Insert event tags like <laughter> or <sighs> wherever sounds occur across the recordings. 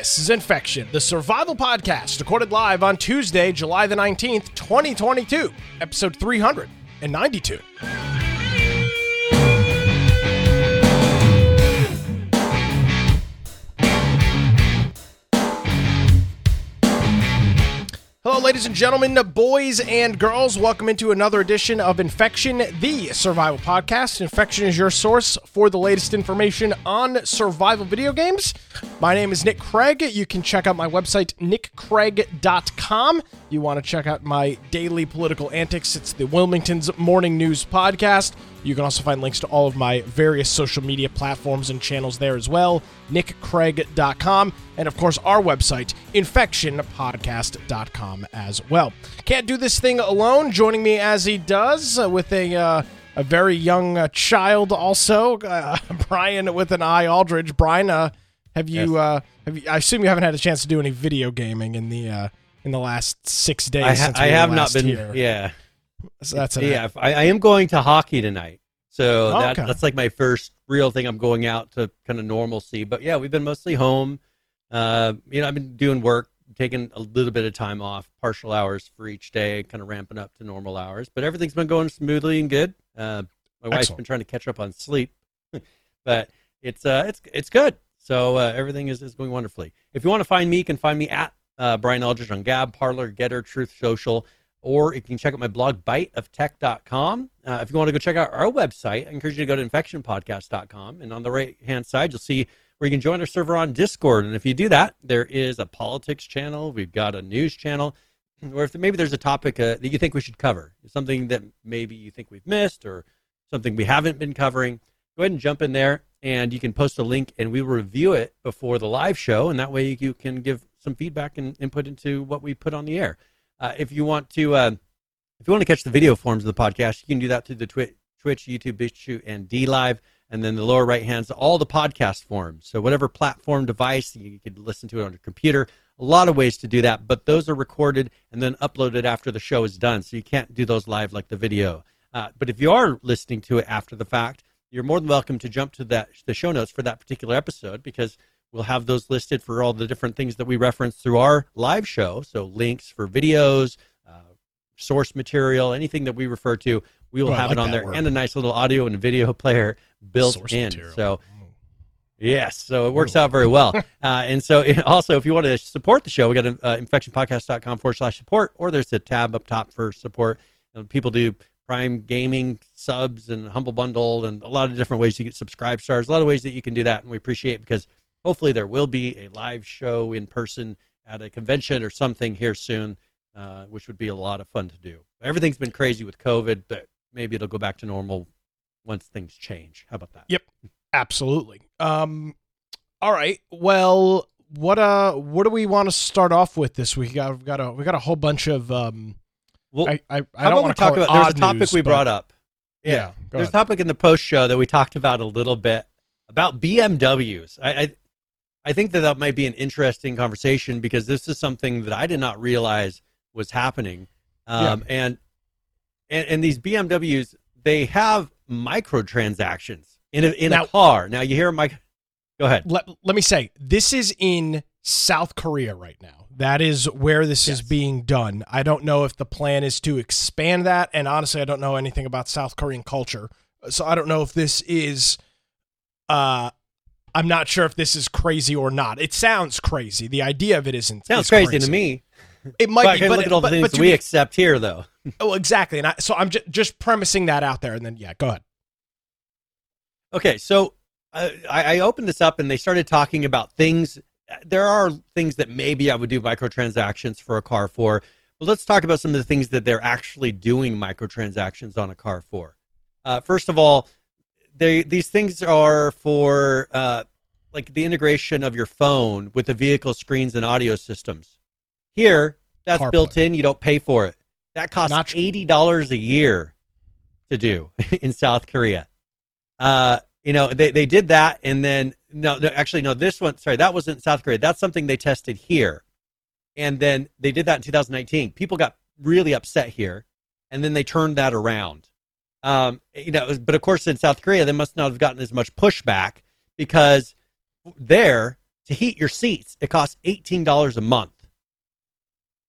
This is Infection, the survival podcast, recorded live on Tuesday, July the 19th, 2022, episode 392. Hello, ladies and gentlemen, boys and girls. Welcome into another edition of Infection, the survival podcast. Infection is your source for the latest information on survival video games. My name is Nick Craig. You can check out my website, nickcraig.com. You want to check out my daily political antics, it's the Wilmington's Morning News podcast. You can also find links to all of my various social media platforms and channels there as well, nickcraig.com, and of course our website, infectionpodcast.com as well. Can't do this thing alone. Joining me as he does uh, with a uh, a very young uh, child, also uh, <laughs> Brian with an eye, Aldridge. Brian, uh, have you Yes. uh, have you? I assume you haven't had a chance to do any video gaming in the uh, in the last six days. I, ha- I have not been. here. Yeah, So that's an yeah. I, I am going to hockey tonight, so Oh, that, okay. that's like my first real thing. I'm going out to kind of normalcy. But yeah, we've been mostly home. Uh, you know, I've been doing work, taking a little bit of time off, partial hours for each day, kind of ramping up to normal hours. But everything's been going smoothly and good. Uh, my wife's been trying to catch up on sleep, <laughs> but it's uh, it's it's good. So uh, everything is, is going wonderfully. If you want to find me, you can find me at uh, Brian Aldridge on Gab, Parler, Gettr, Truth Social, or you can check out my blog, biteoftech.com. Uh, if you want to go check out our website, I encourage you to go to infectionpodcast.com. And on the right hand side, you'll see where you can join our server on Discord. And if you do that, there is a politics channel, we've got a news channel, <clears throat> or if maybe there's a topic uh, that you think we should cover, something that maybe you think we've missed or something we haven't been covering, go ahead and jump in there and you can post a link and we will review it before the live show. And that way you can give some feedback and input into what we put on the air. Uh, if you want to, uh, if you want to catch the video forms of the podcast, you can do that through the Twitch, Twitch, YouTube, BitChute, and D Live. And then the lower right hand's all the podcast forms. So whatever platform device you could listen to it on your computer. A lot of ways to do that, but those are recorded and then uploaded after the show is done. So you can't do those live like the video. Uh, but if you are listening to it after the fact, you're more than welcome to jump to that the show notes for that particular episode because we'll have those listed for all the different things that we reference through our live show. So links for videos, uh, source material, anything that we refer to, we will Oh, have like it on there, word. and a nice little audio and video <laughs> player built Source in. material. So Yes, so it works out very well. <laughs> uh, and so, <laughs> also, if you want to support the show, we got uh, infectionpodcast.com forward slash support, or there's a tab up top for support. People do Prime Gaming subs and Humble Bundle, and a lot of different ways you get subscribe stars. A lot of ways that you can do that, and we appreciate it because hopefully there will be a live show in person at a convention or something here soon, uh, which would be a lot of fun to do. Everything's been crazy with COVID, but maybe it'll go back to normal once things change. How about that? Yep. Absolutely. Um all right. Well, what uh what do we want to start off with this week? We got a we got a whole bunch of um Well, I I, I don't want to talk about? There's a topic news, we but- brought up. Yeah. go there's a topic in the post show that we talked about a little bit about BMWs. I, I I think that that might be an interesting conversation because this is something that I did not realize was happening. Um, and, and and these BMWs they have microtransactions in a, in Now- a car. Now you hear Mike. Go ahead. let, let me say this is in South Korea right now. That is where this is being done. I don't know if the plan is to expand that and honestly I don't know anything about South Korean culture. So I don't know if this is uh I'm not sure if this is crazy or not. It sounds crazy. The idea of it isn't. Sounds is crazy, to me. It might But be, but, look at all the things we accept here, though. Oh, exactly. And I, so I'm ju- just premising that out there, and then yeah, go ahead. Okay, so uh, I, I opened this up and they started talking about things. There are things that maybe I would do microtransactions for a car for, but let's talk about some of the things that they're actually doing microtransactions on a car for. Uh, first of all, they these things are for uh, like the integration of your phone with the vehicle screens and audio systems. Here, that's CarPlay. built in. You don't pay for it. That costs Not eighty dollars a year to do <laughs> in South Korea. Uh, you know, they, they did that, and then no, no, actually, no, this one, sorry, that wasn't South Korea. That's something they tested here, and then they did that in 2019. People got really upset here, and then they turned that around. Um, you know, but of course, in South Korea, they must not have gotten as much pushback because there to heat your seats, it costs $18 a month.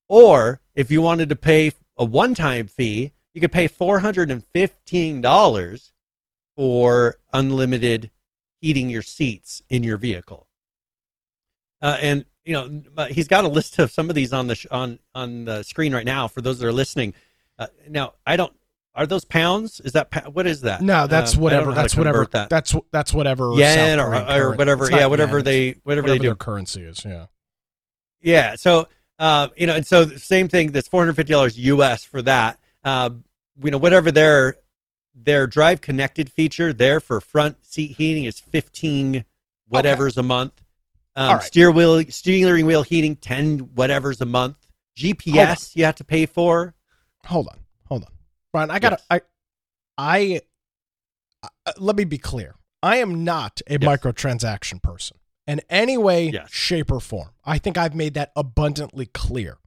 Or if you wanted to pay a one time fee, you could pay $415 for unlimited heating your seats in your vehicle. Uh, and you know he's got a list of some of these on the sh- on on the screen right now for those that are listening. Uh, now I don't are those pounds? Is that pa- what is that? No, that's Uh, whatever. know how to That's whatever. That. That's that's whatever. yen South or, or whatever. Yeah, whatever yen, they whatever, whatever they do. their currency is. Yeah. Yeah. So, uh, you know, and so the same thing. That's four hundred fifty dollars US for that. Uh, you know, whatever their their drive connected feature there for front seat heating is fifteen whatever's a month. Um, right. Steer wheel, steering wheel heating, ten whatever's a month. GPS you have to pay for. Hold on. Brian. I gotta. Yes. I. I. Uh, let me be clear. I am not a Yes. microtransaction person in any way, Yes. shape, or form. I think I've made that abundantly clear.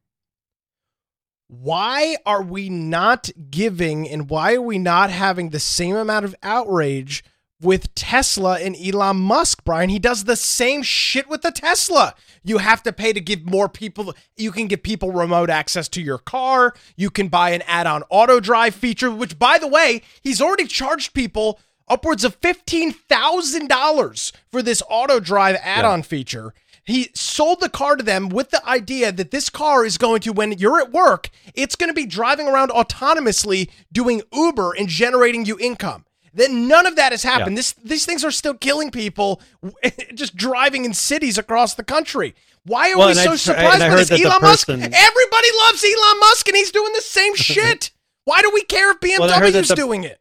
Why are we not giving and why are we not having the same amount of outrage with Tesla and Elon Musk, Brian? He does the same shit with the Tesla. You have to pay to give more people, you can give people remote access to your car. You can buy an add on auto drive feature, which, by the way, he's already charged people upwards of $15,000 for this auto drive add on feature. He sold the car to them with the idea that this car is going to, when you're at work, it's going to be driving around autonomously doing Uber and generating you income. Then none of that has happened. Yeah. This these things are still killing people <laughs> just driving in cities across the country. Why are Well, we and I so surprised by this? Elon Musk. Everybody loves Elon Musk, and he's doing the same <laughs> shit. Why do we care if Well, that BMW's the- doing it?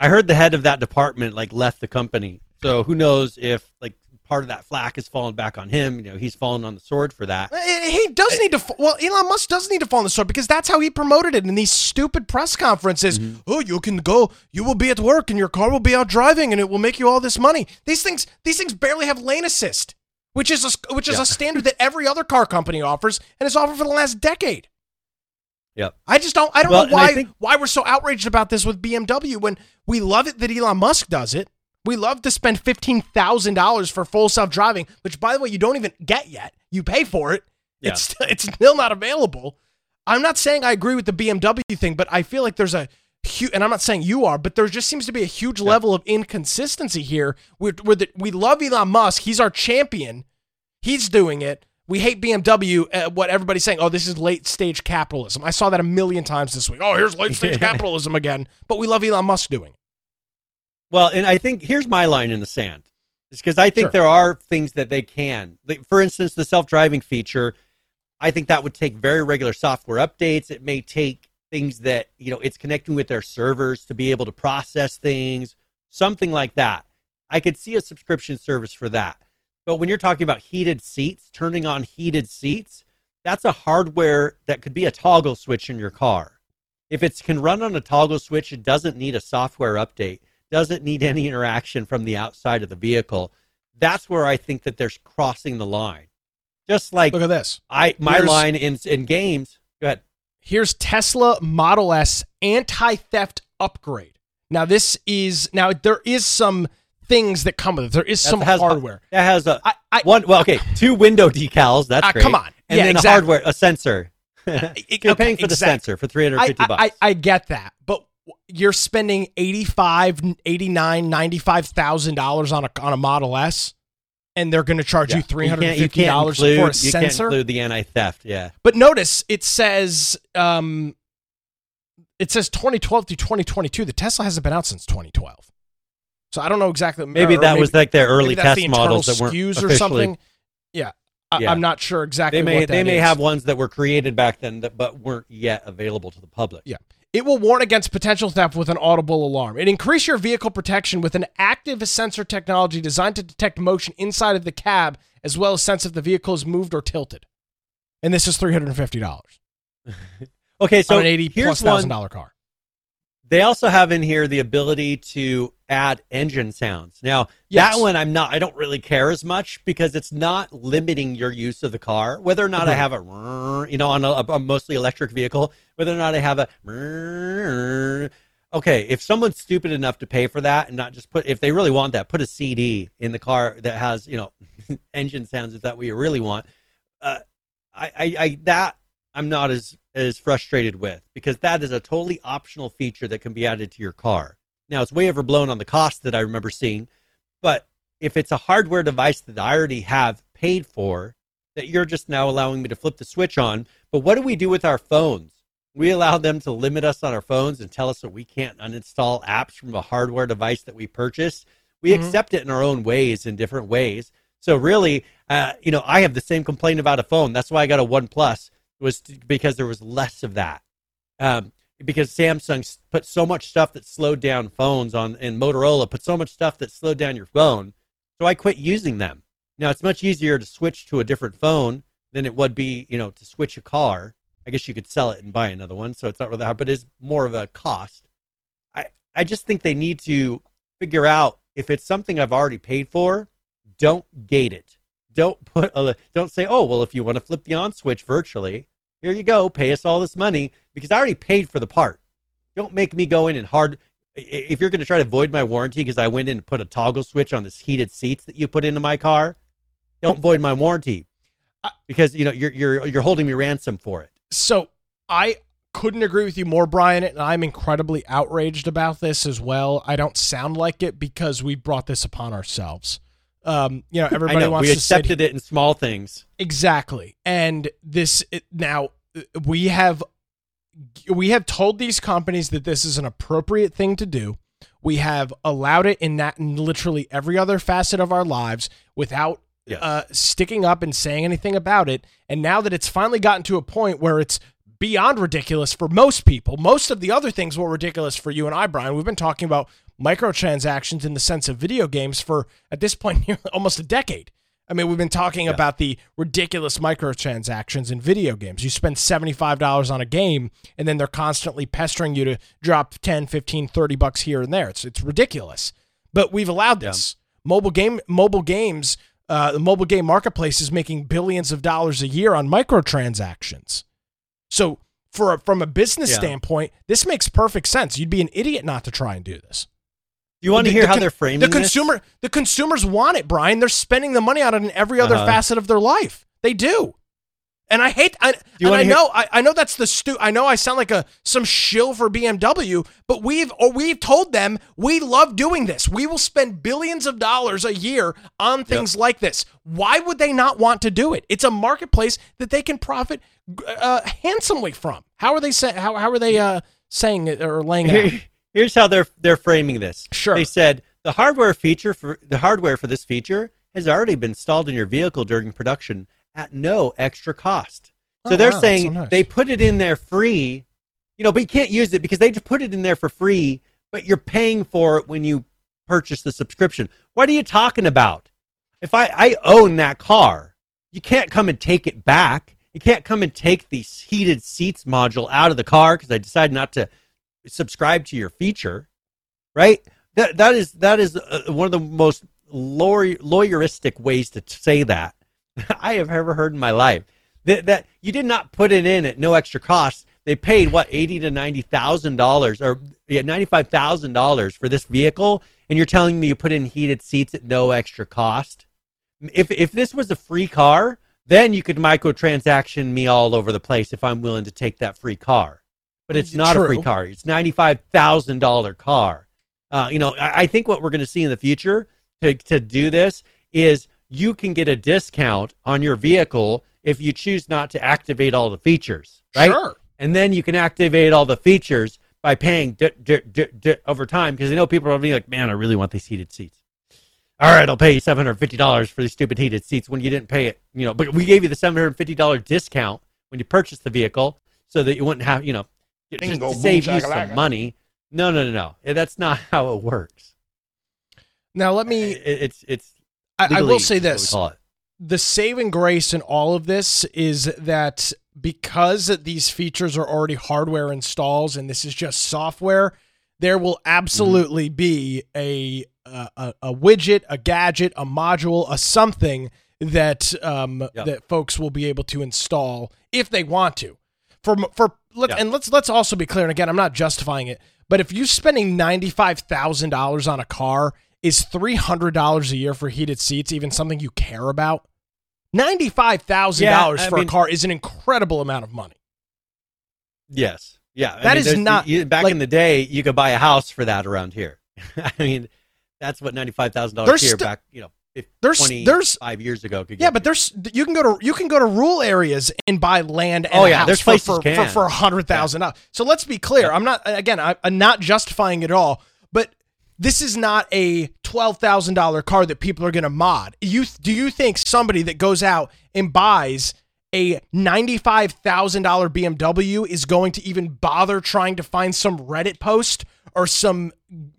I heard the head of that department like left the company. So who knows if like part of that flack is falling back on him? You know, he's fallen on the sword for that. Eh, He does need to. Well, Elon Musk does need to fall on the sword because that's how he promoted it in these stupid press conferences. Mm-hmm. Oh, you can go. You will be at work, and your car will be out driving, and it will make you all this money. These things, these things barely have lane assist, which is a, which is Yeah. a <laughs> standard that every other car company offers and has offered for the last decade. Yep. I just don't. I don't Well, know why think- why we're so outraged about this with BMW when we love it that Elon Musk does it. We love to spend fifteen thousand dollars for full self driving, which by the way you don't even get yet. You pay for it. It's it's still not available. I'm not saying I agree with the BMW thing, but I feel like there's a huge, and I'm not saying you are, but there just seems to be a huge level of inconsistency here. Where, where the, we love Elon Musk, he's our champion, he's doing it. We hate BMW. Uh, what everybody's saying, oh, this is late stage capitalism. I saw that a million times this week. Oh, here's late stage <laughs> capitalism again. But we love Elon Musk doing it. Well, and I think here's my line in the sand. It's because I think Sure. there are things that they can. Like, For instance, the self-driving feature, I think that would take very regular software updates. It may take things that, you know, it's connecting with their servers to be able to process things, something like that. I could see a subscription service for that. But when you're talking about heated seats, turning on heated seats, that's a hardware that could be a toggle switch in your car. If it can run on a toggle switch, it doesn't need a software update, doesn't need any interaction from the outside of the vehicle. That's where I think that there's crossing the line. Just like Look at this. I my Here's- line in in games. Go ahead. Here's Tesla Model S anti theft upgrade. Now, this is, now there is some things that come with it. There is That some has- hardware. That has a I, I, one. Well, okay, two window decals. That's Ah, great. come on. and Yeah, then exactly. a hardware, a sensor. <laughs> You're okay, paying for the sensor for three hundred fifty bucks. I, I get that, but you're spending 85 89 95000 dollars on a on a model s and they're going to charge Yeah. you can't- you $350 can't for a You can't sensor include the anti-theft. Yeah. but notice it says um it says 2012 through 2022 the tesla hasn't been out since 2012 so i don't know exactly Maybe or that was like their early test the models that weren't SKUs or something yeah, I, Yeah. i'm not sure exactly They may they may is. have ones that were created back then that but weren't yet available to the public. Yeah. It will warn against potential theft with an audible alarm. It increases your vehicle protection with an active sensor technology designed to detect motion inside of the cab as well as sense if the vehicle is moved or tilted. And this is $350 <laughs> Okay, so on an 80 here's plus thousand dollar car. They also have in here the ability to add engine sounds. Now Yes. that one I'm not. I don't really care as much because it's not limiting your use of the car. Whether or not I have a, you know, on a, a mostly electric vehicle, whether or not I have a. Okay, if someone's stupid enough to pay for that and not just put, if they really want that, put a CD in the car that has, you know, <laughs> engine sounds if that what you really want. Uh, I, I, I that I'm not as as frustrated with because that is a totally optional feature that can be added to your car. Now it's way overblown on the cost that I remember seeing, but if it's a hardware device that I already have paid for, that you're just now allowing me to flip the switch on. But what do we do with our phones? We allow them to limit us on our phones and tell us that we can't uninstall apps from a hardware device that we purchased. We mm-hmm. accept it in our own ways, in different ways. So really, uh, you know, I have the same complaint about a phone. That's why I got a One Plus was because there was less of that. Um, because Samsung put so much stuff that slowed down phones on, and Motorola put so much stuff that slowed down your phone. So I quit using them. Now it's much easier to switch to a different phone than it would be, you know, to switch a car. I guess you could sell it and buy another one, so it's not really hard, but it's more of a cost. I I just think they need to figure out if it's something I've already paid for, don't gate it. Don't put a, don't say, "Oh, well if you want to flip the on switch virtually, here you go, pay us all this money because I already paid for the part." Don't make me go in and hard if you're going to try to void my warranty because I went in and put a toggle switch on this heated seats that you put into my car, don't void my warranty because you know you're you're you're holding me ransom for it. So I couldn't agree with you more, Brian, and I'm incredibly outraged about this as well. I don't sound like it because we brought this upon ourselves. Um, you know, everybody know, wants we accepted it in small things. Exactly, and this it, now we have we have told these companies that this is an appropriate thing to do. We have allowed it in that in literally every other facet of our lives without yes. uh, sticking up and saying anything about it. And now that it's finally gotten to a point where it's beyond ridiculous for most people, most of the other things were ridiculous for you and I, Brian. We've been talking about microtransactions in the sense of video games for at this point <laughs> almost a decade. I mean, we've been talking yeah. about the ridiculous microtransactions in video games. You spend $75 on a game and then they're constantly pestering you to drop 10, 15, 30 bucks here and there. It's it's ridiculous. But we've allowed this. Yeah. Mobile game mobile games uh, the mobile game marketplace is making billions of dollars a year on microtransactions. So, for a, from a business yeah. standpoint, this makes perfect sense. You'd be an idiot not to try and do this. You want to hear the, how they're framing the consumer? This? The consumers want it, Brian. They're spending the money on it in every other uh-huh. facet of their life. They do. And I hate. I, and I know. I, I, know that's the stu. I know I sound like a some shill for BMW, but we've or we've told them we love doing this. We will spend billions of dollars a year on things yep. like this. Why would they not want to do it? It's a marketplace that they can profit uh, handsomely from. How are they say, How how are they uh, saying it or laying it <laughs> out? Here's how they're they're framing this. Sure. They said the hardware feature for the hardware for this feature has already been installed in your vehicle during production at no extra cost. So oh, they're wow, saying so nice. they put it in there free, you know, but you can't use it because they just put it in there for free, but you're paying for it when you purchase the subscription. What are you talking about? If I, I own that car, you can't come and take it back. You can't come and take the heated seats module out of the car because I decided not to subscribe to your feature, right? That that is that is uh, one of the most lawyer, lawyeristic ways to say that <laughs> I have ever heard in my life. That, that you did not put it in at no extra cost. They paid what eighty to ninety thousand dollars, or yeah, ninety five thousand dollars for this vehicle, and you're telling me you put in heated seats at no extra cost. If if this was a free car, then you could microtransaction me all over the place if I'm willing to take that free car. But it's not True. a free car. It's ninety five thousand dollar car. Uh, you know, I, I think what we're going to see in the future to to do this is you can get a discount on your vehicle if you choose not to activate all the features, right? Sure. And then you can activate all the features by paying d- d- d- over time because I know people are be like, man, I really want these heated seats. All right, I'll pay you seven hundred fifty dollars for these stupid heated seats when you didn't pay it. You know, but we gave you the seven hundred fifty dollar discount when you purchased the vehicle so that you wouldn't have, you know, just save you some money. No, no, no, no. That's not <laughs> how it works. Now let me. It's it's I, I will say this: the saving grace in all of this is that because these features are already hardware installs and this is just software, there will absolutely mm-hmm. be a, a, a widget, a gadget, a module, a something that um, yep. that folks will be able to install if they want to. For for yep. and let's let's also be clear. And again, I'm not justifying it, but if you're spending ninety five thousand dollars on a car is $300 a year for heated seats even something you care about? $95,000 Yeah, I for mean- a car is an incredible amount of money. Yes. Yeah. That is there's- not- you- back like- in the day, you could buy a house for that around here. <laughs> I mean, that's what ninety-five thousand dollars here st- back, you know, if There's there's twenty-five years ago. Yeah, but there's you can go to you can go to rural areas and buy land. And Oh, yeah, house there's for places for, for for a hundred thousand dollars. So let's be clear. Yeah. I'm not again. I, I'm not justifying it all, but this is not a twelve thousand dollar car that people are going to mod. You do you think somebody that goes out and buys a ninety five thousand dollar BMW is going to even bother trying to find some Reddit post or some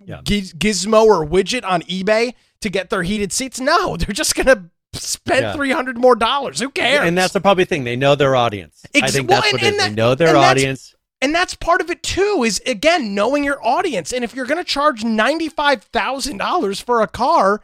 Yeah. giz- gizmo or widget on eBay to get their heated seats? No, <laughs> they're just going to spend Yeah. three hundred more dollars. Who cares? and that's the probably thing. They know their audience. I think well, that's what and- it is. and They know their and audience. and that's part of it too. Is again knowing your audience. And if you're going to charge ninety five thousand dollars for a car,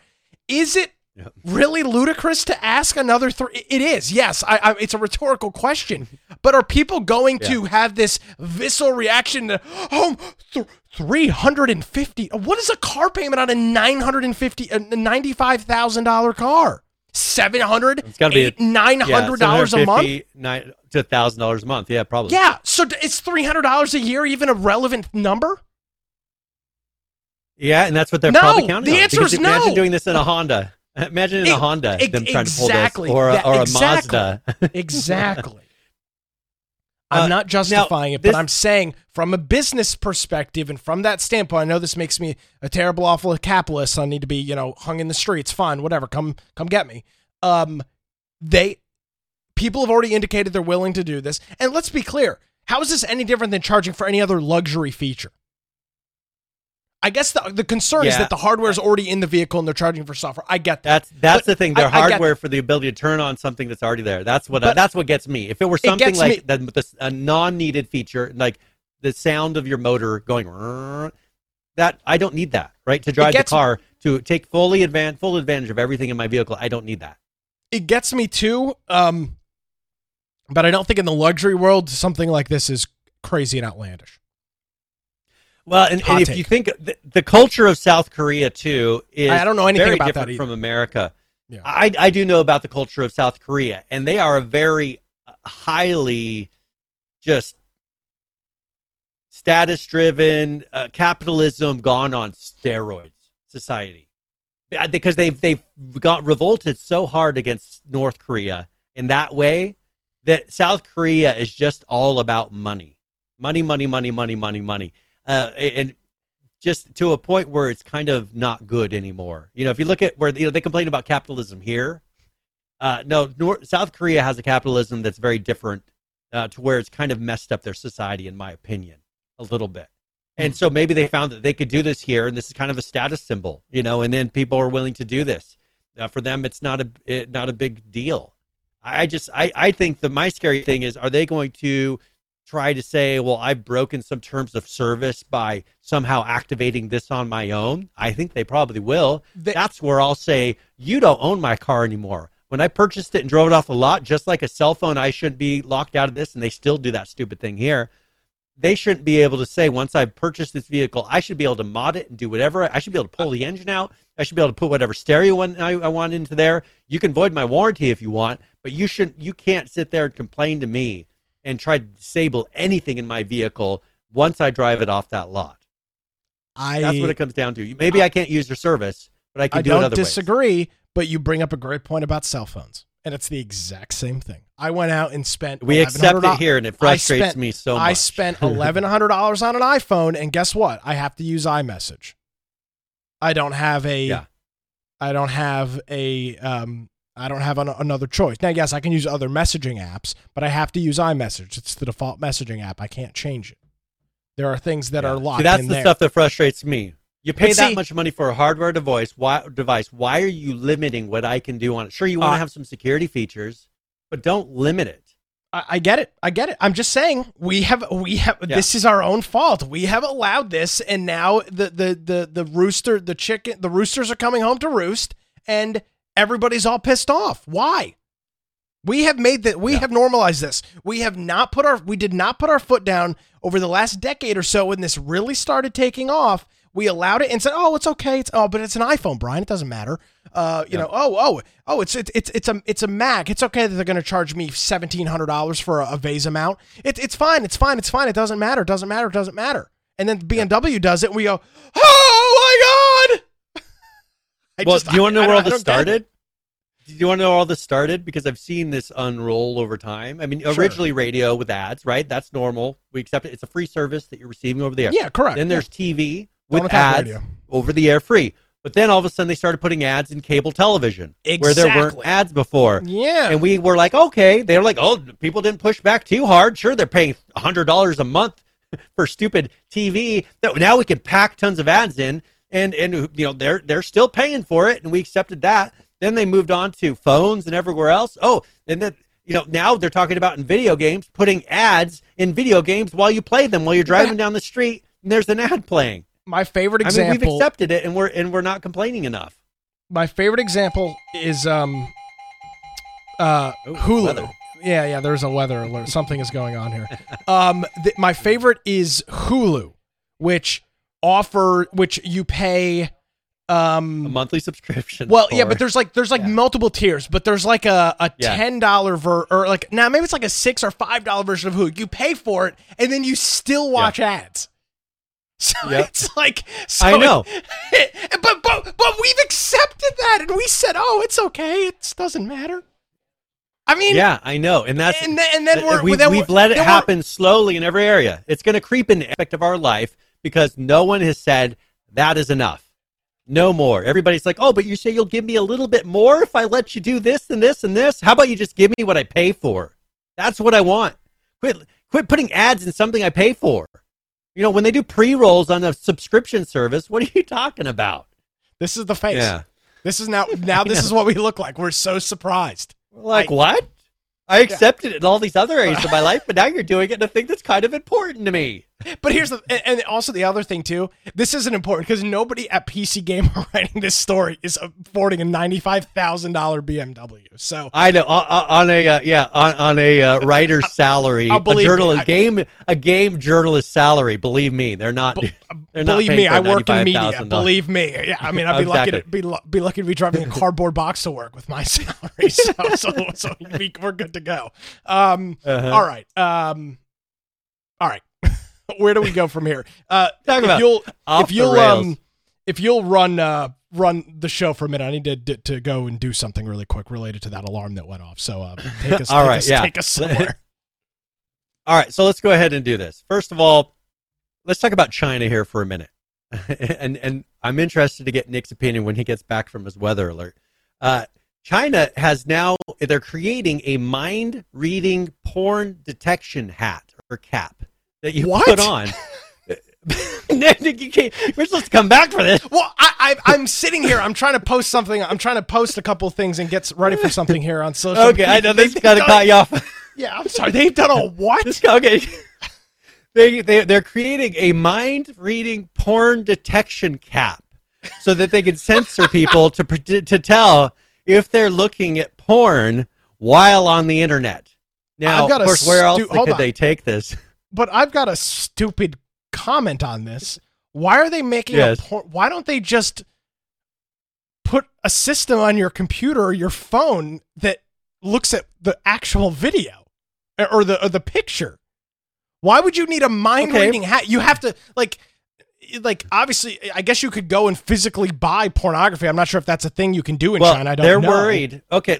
is it Yep. really ludicrous to ask another three? It is. Yes, I, I, it's a rhetorical question. But are people going to have this visceral reaction to oh? Th- Three hundred and fifty. What is a car payment on a nine hundred and fifty, ninety-five thousand dollar car? Seven hundred, It's gotta be a- nine Yeah, hundred dollars a month. nine to thousand dollars a month. Yeah, probably. Yeah. So it's three hundred dollars a year even a relevant number? Yeah, and that's what they're No, probably counting the on. answer Because is imagine doing this in a Honda. Imagine in E- a Honda e- them trying exactly. to pull this, or a, That- or a exactly. Mazda. <laughs> Exactly. I'm Uh, not justifying it, but this- I'm saying from a business perspective and from that standpoint, I know this makes me a terrible, awful capitalist. I need to be, you know, hung in the streets. Fine, whatever. Come, come get me. Um, they people have already indicated they're willing to do this, and let's be clear. How is this any different than charging for any other luxury feature? I guess the the concern is that the hardware is already in the vehicle and they're charging for software. I get that. That's that's But the thing. I- Their I hardware for the ability to turn on something that's already there. That's what that's what gets me. If it were something gets like that, with a non-needed feature, like the sound of your motor going, that I don't need that. Right to drive the car to take fully advan full advantage of everything in my vehicle. I don't need that. it gets me too. Um, but I don't think in the luxury world something like this is crazy and outlandish. Well, and, and if you think the, the culture of South Korea too is I don't know anything about that different either. from America. Yeah. I I do know about the culture of South Korea, and they are a very uh, highly just status driven uh, capitalism gone on steroids society Uh, because they've they've got revolted so hard against North Korea in that way that South Korea is just all about money, money, money, money, money, money, money, uh, and just to a point where it's kind of not good anymore. You know, if you look at where you know they complain about capitalism here, uh, no, North, South Korea has a capitalism that's very different uh, to where it's kind of messed up their society, in my opinion, a little bit. And so maybe they found that they could do this here, and this is kind of a status symbol, you know. And then people are willing to do this. Uh, for them, it's not a it, not a big deal. I just I I think the my scary thing is, are they going to try to say, well, I've broken some terms of service by somehow activating this on my own? I think they probably will. They- That's where I'll say, you don't own my car anymore. When I purchased it and drove it off the lot, just like a cell phone, I shouldn't be locked out of this, and they still do that stupid thing here. They shouldn't be able to say, once I've purchased this vehicle, I should be able to mod it and do whatever. I should be able to pull the engine out. I should be able to put whatever stereo one I, I want into there. You can void my warranty if you want, but you shouldn't. You can't sit there and complain to me and try to disable anything in my vehicle once I drive it off that lot. I That's what it comes down to. Maybe I can't use your service, but I can I do it don't other ways. disagree, but you bring up a great point about cell phones, and it's the exact same thing. I went out and spent We accept it here, and it I frustrates spent- me so much. I spent <laughs> eleven hundred dollars on an iPhone, and guess what? I have to use iMessage. I don't have a. Yeah. I don't have a. Um, I don't have an, another choice. Now, yes, I can use other messaging apps, but I have to use iMessage. It's the default messaging app. I can't change it. There are things that Yeah. are locked See, that's the there. stuff that frustrates me. You pay But that see- much money for a hardware device. Why, device. Why are you limiting what I can do on it? Sure, you want to Uh, have some security features, but don't limit it. I, I get it. I get it. I'm just saying we have we have Yeah. this is our own fault. We have allowed this, and now the the the the rooster, the chicken, the roosters are coming home to roost, and everybody's all pissed off. Why? We have made that. We Yeah. have normalized this. We have not put our. We did not put our foot down over the last decade or so when this really started taking off. we allowed it and said, "Oh, it's okay. It's oh, but it's an iPhone, Brian. It doesn't matter." Uh, you know, oh, oh, oh, it's it's it's it's a it's a Mac. It's okay that they're going to charge me seventeen hundred dollars for a, a vase amount. It, it's fine. It's fine. It's fine. It doesn't matter. It doesn't matter. It doesn't matter. And then BMW does it, and we go, "Oh my god!" I well, just- do you want to know where all this I don't get it. started? Do you want to know where all this started? Because I've seen this unroll over time. I mean, Sure. originally radio with ads, right? That's normal. We accept it. It's a free service that you're receiving over the air. Yeah, correct. Then there's TV Don't with ads radio. over the air free. But then all of a sudden they started putting ads in cable television where there weren't ads before. yeah. And we were like, okay. They were like, oh, people didn't push back too hard. Sure, they're paying $100 a month <laughs> for stupid TV. Now we can pack tons of ads in, and and you know they're they're still paying for it, and we accepted that. Then they moved on to phones and everywhere else. Oh, and then you know now they're talking about in video games putting ads in video games while you play them while you're driving down the street and there's an ad playing. my favorite example. I mean, we've accepted it, and we're and we're not complaining enough. my favorite example is um uh Hulu. weather. Yeah, yeah, there's a weather alert. Something is going on here. <laughs> um th- my favorite is Hulu, which offer which you pay A um monthly subscription. well, yeah, but there's like there's like Yeah. multiple tiers, but there's like a, a Yeah. ten dollar ver or like now maybe it's like a six or five dollar version of Hulu. You pay for it and then you still watch ads. <laughs> So Yep. it's like so I know. <laughs> but but but we've accepted that and we said, oh, it's okay. It doesn't matter. I mean, yeah, I know, and that's and then, and then we're we've we're- let it happen slowly in every area. It's going to creep in aspect of our life because no one has said that is enough. No more. Everybody's like, oh, but you say you'll give me a little bit more if I let you do this and this and this. How about you just give me what I pay for? That's what I want. Quit, quit putting ads in something I pay for. You know, when they do pre rolls on a subscription service, what are you talking about? This is the face. Yeah. This is now now this <laughs> is what we look like. We're so surprised. Like I- what? I accepted it in all these other areas of my <laughs> life, but now you're doing it in a thing that's kind of important to me. <laughs> But here's the and- also the other thing too. This isn't important because nobody at PC Gamer <laughs> writing this story is affording a ninety five thousand dollar BMW. So I know on, on a uh, yeah on, on a uh, writer's <laughs> salary, a believe me, journalist I- game a game journalist salary. Believe me, they're not. they're believe paying me, I work in media. $95,000. Believe me. Yeah, I mean, I'd be lucky to be, be lucky to be driving a cardboard box to work with my salary. So so, so we, we're good to go. Um, Uh-huh. all right. Um, all right. Where do we go from here? Uh, Talk if about you'll off if you'll rails. um if you'll run uh run the show for a minute, I need to to, to go and do something really quick related to that alarm that went off. So uh, take <laughs> us, All take right, us, yeah. take us somewhere. <laughs> All right, so let's go ahead and do this. First of all, let's talk about China here for a minute, <laughs> and and I'm interested to get Nick's opinion when he gets back from his weather alert. Uh, China has now they're creating a mind reading porn detection hat or cap that you What? put on. <laughs> <laughs> You can't, we're supposed to come back for this. Well, I, I I'm sitting here. I'm trying to post something. I'm trying to post a couple things and get ready for something here on social. Okay, I know They've kind of done- caught you off. <laughs> Yeah, I'm sorry. They've done a what? Okay. They, they, they're creating a mind reading porn detection cap so that they can censor people to, to tell if they're looking at porn while on the internet. Now, of course, where else could on. they take this? But I've got a stupid comment on this. Why are they making Yes. a por- Why don't they just put a system on your computer or your phone that looks at the actual video or- or the or the picture? Why would you need a mind reading hat? You have to like eh, like obviously eh, I guess you could go and physically buy pornography. I'm not sure if that's a thing you can do in well, China. I don't they're know. worried. Okay.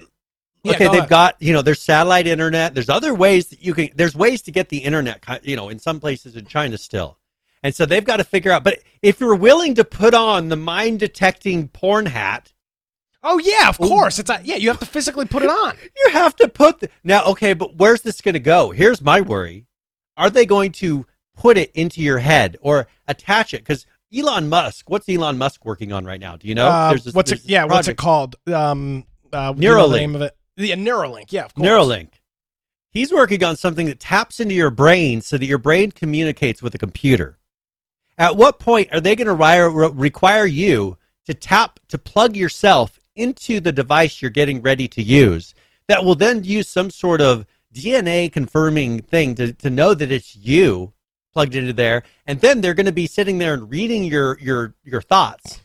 Yeah, okay, go they've ahead. got, you know, there's satellite internet. There's other ways that you can, there's ways to get the internet, you know, in some places in China still. And so they've got to figure out, but if you're willing to put on the mind detecting porn hat, Oh yeah, of course. It's a, yeah, you have to physically put it on. <laughs> you have to put the, now okay but where's this going to go here's my worry are they going to put it into your head or attach it because elon musk what's elon musk working on right now do you know Uh, this- what's it? Yeah, what's it called? Um, uh, you know the name of it? Yeah, Neuralink. Yeah, of course. neuralink he's working on something that taps into your brain so that your brain communicates with a computer at what point are they going to ri- require you to tap to plug yourself into the device you're getting ready to use that will then use some sort of DNA confirming thing to, to know that it's you plugged into there, and then they're going to be sitting there and reading your your your thoughts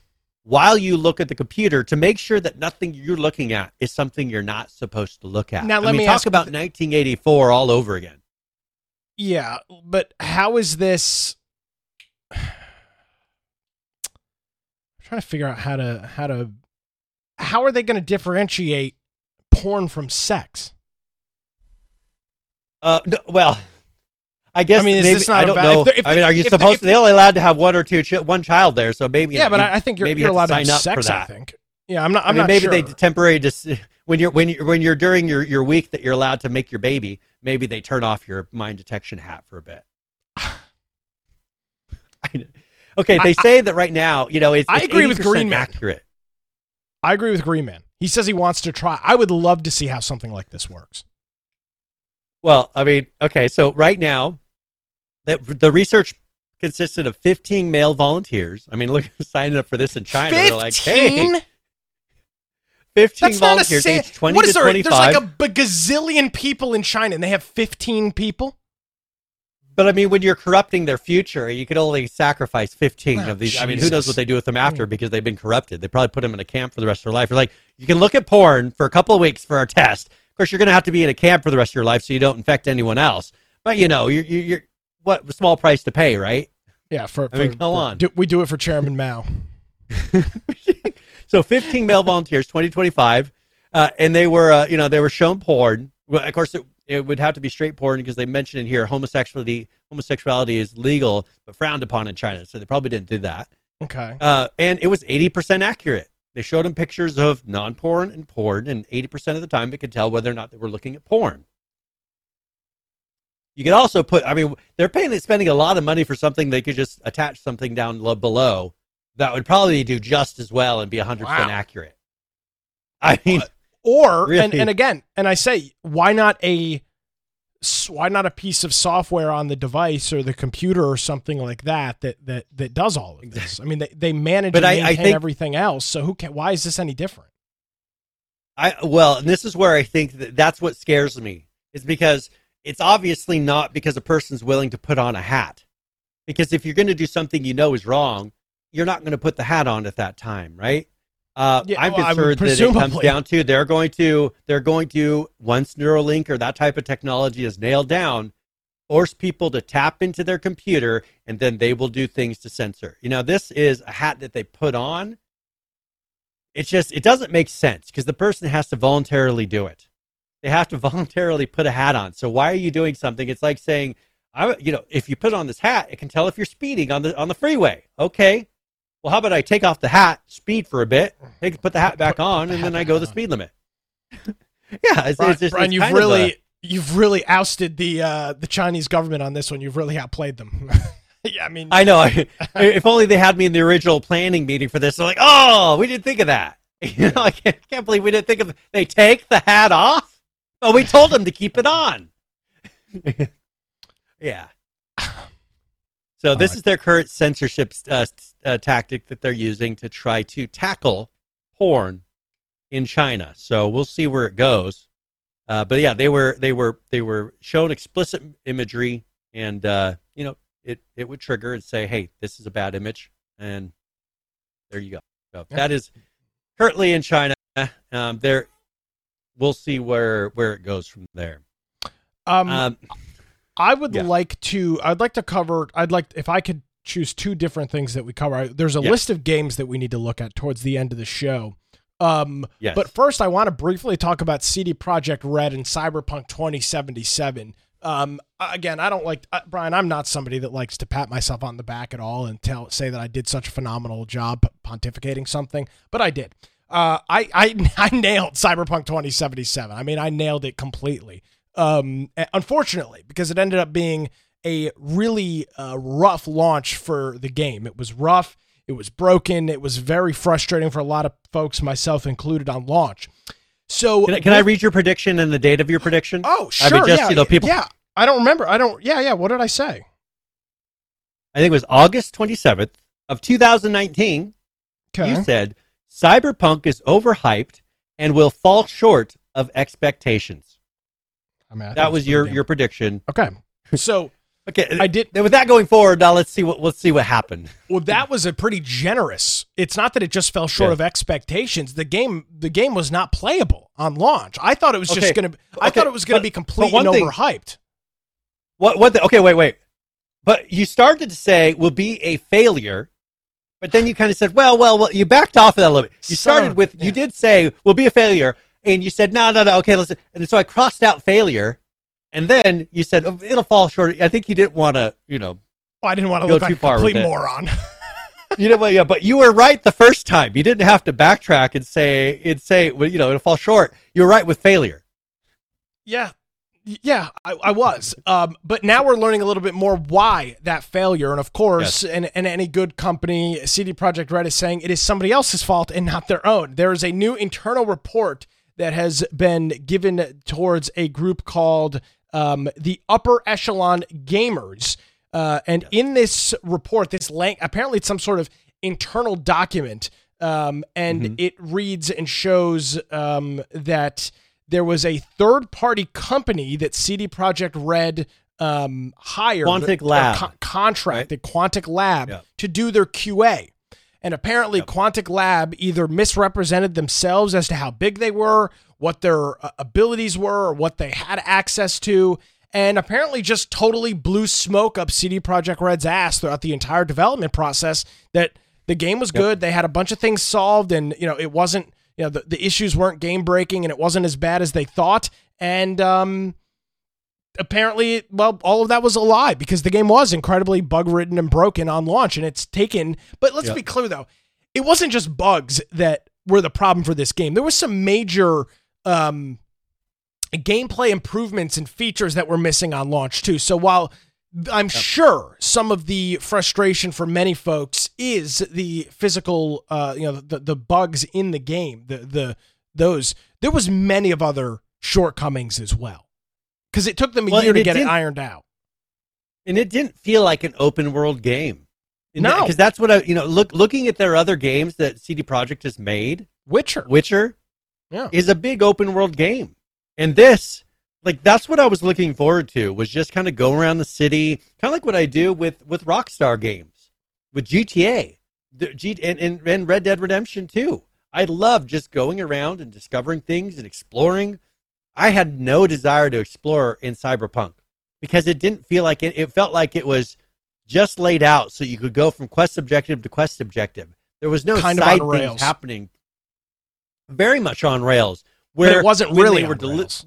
while you look at the computer to make sure that nothing you're looking at is something you're not supposed to look at. Now, I let mean, me talk ask- about 1984 all over again. Yeah, but how is this? <sighs> I'm trying to figure out how to how to how are they going to differentiate porn from sex? Uh, no, well, I guess I mean, is maybe, this not I don't about- know. if if I mean, are you supposed to? They're only allowed to have one or two, chi- one child there, so maybe. Yeah, but I, I think you're, maybe you're allowed to to have sign up sex. for I that. think. Yeah, I'm not. I'm I mean, not maybe sure. they temporarily just <laughs> when you're when you're when you're during your your week that you're allowed to make your baby. Maybe they turn off your mind detection hat for a bit. <sighs> Okay, they say that right now, you know, it's, I it's agree with 80% Green Man. accurate. I agree with Green Man. He says he wants to try. I would love to see how something like this works. Well, I mean, okay, so right now, the, the research consisted of 15 male volunteers. I mean, look, signing up for this in China. They're like, hey, Fifteen. 15 That's a volunteers, sa- aged 20 What to there? 25. There's like a gazillion people in China, and they have 15 people. But I mean, when you're corrupting their future, you could only sacrifice 15 Oh, of these. I mean, who knows what they do with them after hmm. because they've been corrupted. They probably put them in a camp for the rest of their life. You're like, you can look at porn for a couple of weeks for our test. Of course, you're going to have to be in a camp for the rest of your life so you don't infect anyone else. But you know, you're, you're what a small price to pay, right? Yeah, for, I mean, for- come for- on. do- we do it for Chairman Mao. <laughs> so 15 male volunteers, 2025, uh, and they were, uh, you know, they were shown porn. Well, of course, it, it would have to be straight porn because they mentioned in here homosexuality. Homosexuality is legal but frowned upon in China, so they probably didn't do that. Okay. Uh, and it was 80% accurate. They showed them pictures of non-porn and porn, and 80% of the time they could tell whether or not they were looking at porn. You could also put, I mean, they're paying, spending a lot of money for something they could just attach something down below that would probably do just as well and be 100% Wow. accurate. I mean, Or and, Really? and again, and I say, why not a, why not a piece of software on the device or the computer or something like that that that that does all of this? I mean, they they manage But and I- I maintain think- everything else. So who can? Why is this any different? I well, and this is where I think that that's what scares me. Is because it's obviously not because a person's willing to put on a hat. Because if you're going to do something you know is wrong, you're not going to put the hat on at that time, right? Uh, Yeah, I'm well, concerned that it comes down to they're going to they're going to once Neuralink or that type of technology is nailed down, force people to tap into their computer and then they will do things to censor. You know, this is a hat that they put on. It's just it doesn't make sense because the person has to voluntarily do it. They have to <laughs> voluntarily put a hat on. So why are you doing something? It's like saying, I, you know, if you put on this hat, it can tell if you're speeding on the on the freeway. Okay. Well, how about I take off the hat, speed for a bit, take, put the hat back on, and then I go the speed limit. <laughs> yeah, it's, Brian, it's just, Brian, it's you've really a- you've really ousted the uh, the Chinese government on this one. You've really outplayed them. <laughs> yeah, I mean, I know. I, if only they had me in the original planning meeting for this. They're like, oh, we didn't think of that. You know, I can't, can't believe we didn't think of. They take the hat off. Oh, we told them to keep it on. <laughs> yeah. So this is their current censorship uh, uh, tactic that they're using to try to tackle porn in China. So we'll see where it goes. Uh, but yeah, they were they were they were shown explicit imagery, and uh, you know it it would trigger and say, "Hey, this is a bad image," and there you go. So Yeah. that is currently in China. Um, there, we'll see where where it goes from there. um, Um, I would Yeah. like to. I'd like to cover. I'd like if I could choose two different things that we cover. I- There's a Yeah. list of games that we need to look at towards the end of the show. Um, yes, but first, I want to briefly talk about CD Projekt Red and Cyberpunk 2077. Um, again, I don't like uh, Brian. I'm not somebody that likes to pat myself on the back at all and tell say that I did such a phenomenal job pontificating something, but I did. Uh, I, I <laughs> I nailed Cyberpunk 2077. I mean, I nailed it completely. Um, unfortunately, because it ended up being a really uh, rough launch for the game. It was rough. It was broken. It was very frustrating for a lot of folks, myself included, on launch. So can I, can I read your prediction and the date of your prediction? Oh, I sure. mean, just, yeah, you know, people- yeah. I don't remember. I don't. Yeah, yeah. What did I say? I think it was August 27th of 2019. Okay. You said Cyberpunk is overhyped and will fall short of expectations. I mean, I That was your your prediction. Okay. <laughs> So Okay, I did. With that going forward, now let's see what let's see what happened. Well, that was a pretty generous. It's not that it just fell short Yeah. of expectations. The game, the game was not playable on launch. I thought it was Okay. just going to. I Okay, thought it was going to but- be completely overhyped. What? What? The, okay, wait, wait. But you started to say will be a failure, but then you kind of said, well, well, well. You backed off of that a little bit. You started with yeah. you did say we'll be a failure, and you said no, no, no. Okay, listen. And so I crossed out failure, and then you said oh, it'll fall short. I think you didn't want to, you know, Well, I didn't want to Go look like too a complete moron. <laughs> you know, yeah. But you were right the first time. You didn't have to backtrack and say and say, well, you know, it'll fall short. You were right with failure. Yeah. Yeah, I, I was. Um, but now we're learning a little bit more why that failure. And of course, and, and any good company, CD Projekt Red is saying it is somebody else's fault and not their own. There is a new internal report that has been given towards a group called um, the Upper Echelon Gamers. Uh, and in this report, this length, apparently it's some sort of internal document. Um, and Mhm. it reads and shows um, that there was a third party company that CD Projekt Red um, hired, Quantic or Lab. con- contracted Quantic Lab Yeah. to do their QA. And apparently, Yep. Quantic Lab either misrepresented themselves as to how big they were, what their uh, abilities were, or what they had access to, and apparently just totally blew smoke up CD Projekt Red's ass throughout the entire development process. That the game was Yep. good, they had a bunch of things solved, and you know it wasn't, you know, the, the issues weren't game breaking, and it wasn't as bad as they thought, and um, apparently, well, all of that was a lie because the game was incredibly bug ridden and broken on launch, and it's taken. But let's Yep. be clear though, it wasn't just bugs that were the problem for this game. There was some major um, gameplay improvements and features that were missing on launch too. So while I'm sure some of the frustration for many folks is the physical, uh, you know, the the bugs in the game, the the those. There was many of other shortcomings as well, because it took them a Well, year to it get it ironed out. and it didn't feel like an open world game. No. because that's what I, you know, look looking at their other games that CD Projekt has made. Witcher, Witcher Yeah. is a big open world game, and this, like, that's what I was looking forward to was just kind of go around the city, kind of like what I do with with Rockstar games, with GTA, the G, and, and and Red Dead Redemption too. I love just going around and discovering things and exploring. I had no desire to explore in Cyberpunk because it didn't feel like it. It felt like it was just laid out so you could go from quest objective to quest objective. There was no Kind of side on things happening. Very much on rails. but Where it wasn't really were deli- rails.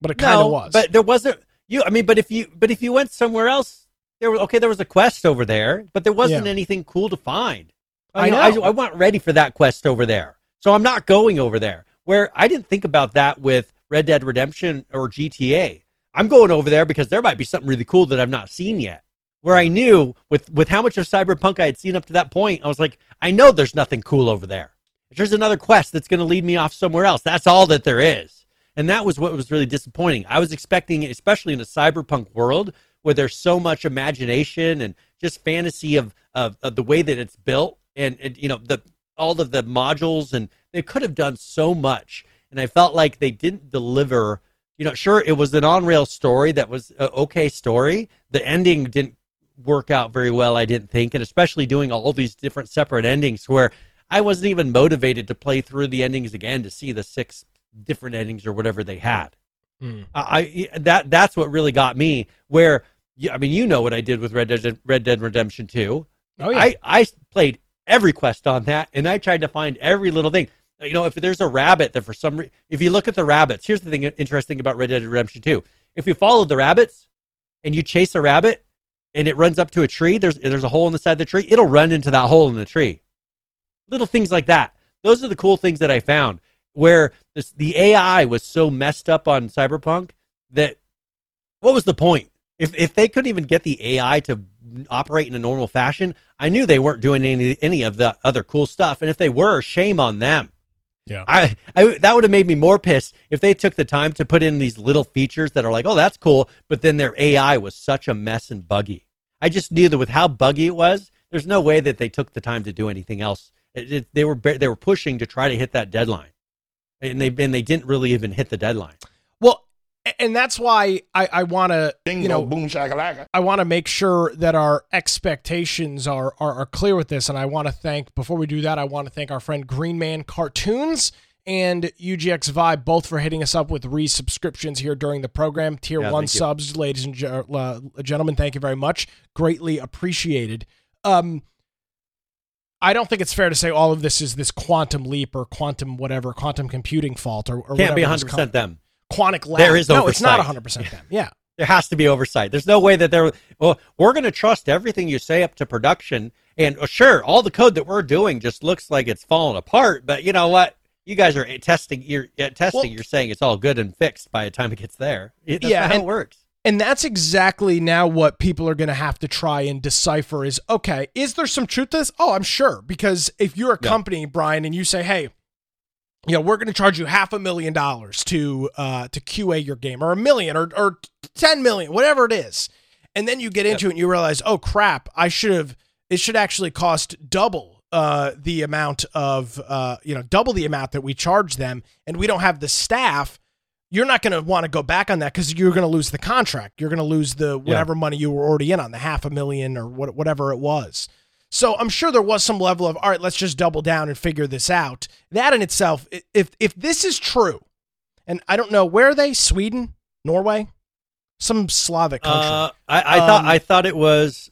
But it kind of no, was. But there wasn't you. I mean, but if you but if you went somewhere else, there was okay. There was a quest over there, but there wasn't Yeah. anything cool to find. I mean, know. I, I wasn't ready for that quest over there, so I'm not going over there. Where I didn't think about that with Red Dead Redemption or GTA. I'm going over there because there might be something really cool that I've not seen yet. Where I knew with with how much of Cyberpunk I had seen up to that point, I was like, I know there's nothing cool over there. There's another quest that's going to lead me off somewhere else, that's all that there is. And that was what was really disappointing. I was expecting, especially in a cyberpunk world where there's so much imagination and just fantasy of, of, of the way that it's built and, and, you know, the all of the modules and they could have done so much. And I felt like they didn't deliver, you know, sure, it was an on rail story that was okay story. The ending didn't work out very well, I didn't think, and especially doing all these different separate endings where I wasn't even motivated to play through the endings again to see the six different endings or whatever they had. Hmm. I I- that that's what really got me. Where I mean, you know what I did with Red Dead Red Dead Redemption Two. oh yeah, I I played every quest on that, and I tried to find every little thing. You know, if there's a rabbit that for some reason, if you look at the rabbits, here's the thing interesting about Red Dead Redemption Two. If you follow the rabbits and you chase a rabbit and it runs up to a tree, there's there's a hole in the side of the tree. It'll run into that hole in the tree. Little things like that. Those are the cool things that I found. Where this, the AI was so messed up on Cyberpunk that what was the point? If if they couldn't even get the AI to operate in a normal fashion, I knew they weren't doing any any of the other cool stuff. And if they were, shame on them. Yeah. I, I that would have made me more pissed if they took the time to put in these little features that are like, oh, that's cool, but then their AI was such a mess and buggy. I just knew that with how buggy it was, there's no way that they took the time to do anything else. It, it, they were they were pushing to try to hit that deadline, and they and they didn't really even hit the deadline. Well, and that's why I, I want to, you know, boom shakalaka. I want to make sure that our expectations are, are are clear with this, and I want to thank. Before we do that, I want to thank our friend Green Man Cartoons and UGX Vibe both for hitting us up with resubscriptions here during the program. Tier Yeah, one thank you. subs, ladies and ge- uh, gentlemen, thank you very much. Greatly appreciated. Um, I don't think it's fair to say all of this is this quantum leap or quantum whatever quantum computing fault or, or Can't be whatever this 100 com- percent them. Quantic lab. There is no, it's not 100 percent them. Yeah, There has to be oversight. There's no way that there. Well, we're going to trust everything you say up to production. And uh, sure, all the code that we're doing just looks like it's falling apart. But you know what? You guys are testing. You're uh, testing. Well- you're saying it's all good and fixed by the time it gets there. That's Yeah, not how it works. And that's exactly now what people are going to have to try and decipher is okay, is there some truth to this? Oh, I'm sure. Because if you're a Yeah. company, Brian, and you say, hey, you know, we're going to charge you half a million dollars to uh, to QA your game, or a million, or or ten million, whatever it is, and then you get into it and you realize, oh crap, I should have. It should actually cost double uh, the amount of uh, you know double the amount that we charge them, and we don't have the staff you're not going to want to go back on that because you're going to lose the contract. You're going to lose the whatever money you were already in on, the half a million or what, whatever it was. So I'm sure there was some level of all right, let's just double down and figure this out. That in itself, if if this is true, and I don't know where are they, Sweden, Norway, some Slavic country, Uh, I, I thought Um, I thought it was.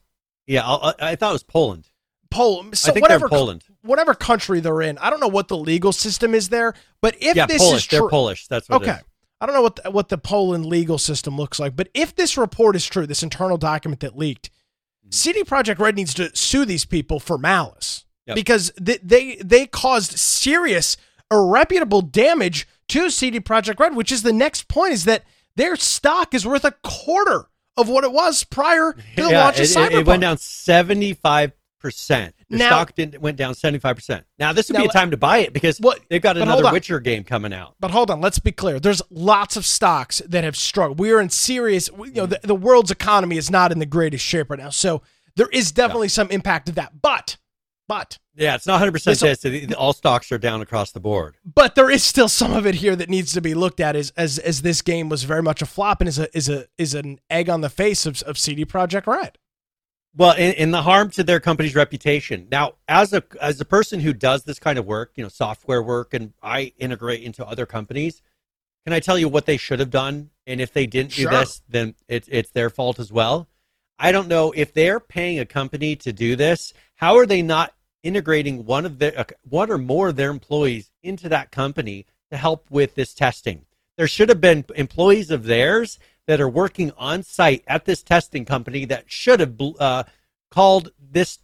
Yeah, I, I thought it was Poland. Poland, so I think whatever they're Poland. whatever country they're in. I don't know what the legal system is there, but if yeah, this Polish. is They're Polish. That's what. it Okay. I don't know what the, what the Poland legal system looks like, but if this report is true, this internal document that leaked, Mm-hmm. CD Projekt Red needs to sue these people for malice Yep. because they, they they caused serious irreputable damage to CD Projekt Red, which is the next point is that their stock is worth a quarter of what it was prior to the yeah, launch of it, Cyberpunk. it went down seventy five percent. The Now- stock didn't went down seventy five percent. Now this would Now, be a time to buy it because Well, they've got another. Witcher game coming out. But hold on, let's be clear. There's lots of stocks that have struggled. We are in serious, you know, the, the world's economy is not in the greatest shape right now. So there is definitely some impact of that. But, but, Yeah, it's not hundred percent This- this. The- the- All stocks are down across the board. but there is still some of it here that needs to be looked at as as as this game was very much a flop and is a is a is an egg on the face of, of CD Projekt Red. Well, in, in the harm to their company's reputation. Now, as a as a person who does this kind of work, you know, software work, and I integrate into other companies, can I tell you what they should have done? And if they didn't Sure. do this, then it's it's their fault as well. I don't know if they're paying a company to do this. How are they not integrating one of their uh, one or more of their employees into that company to help with this testing? There should have been employees of theirs that are working on site at this testing company that should have uh, called this,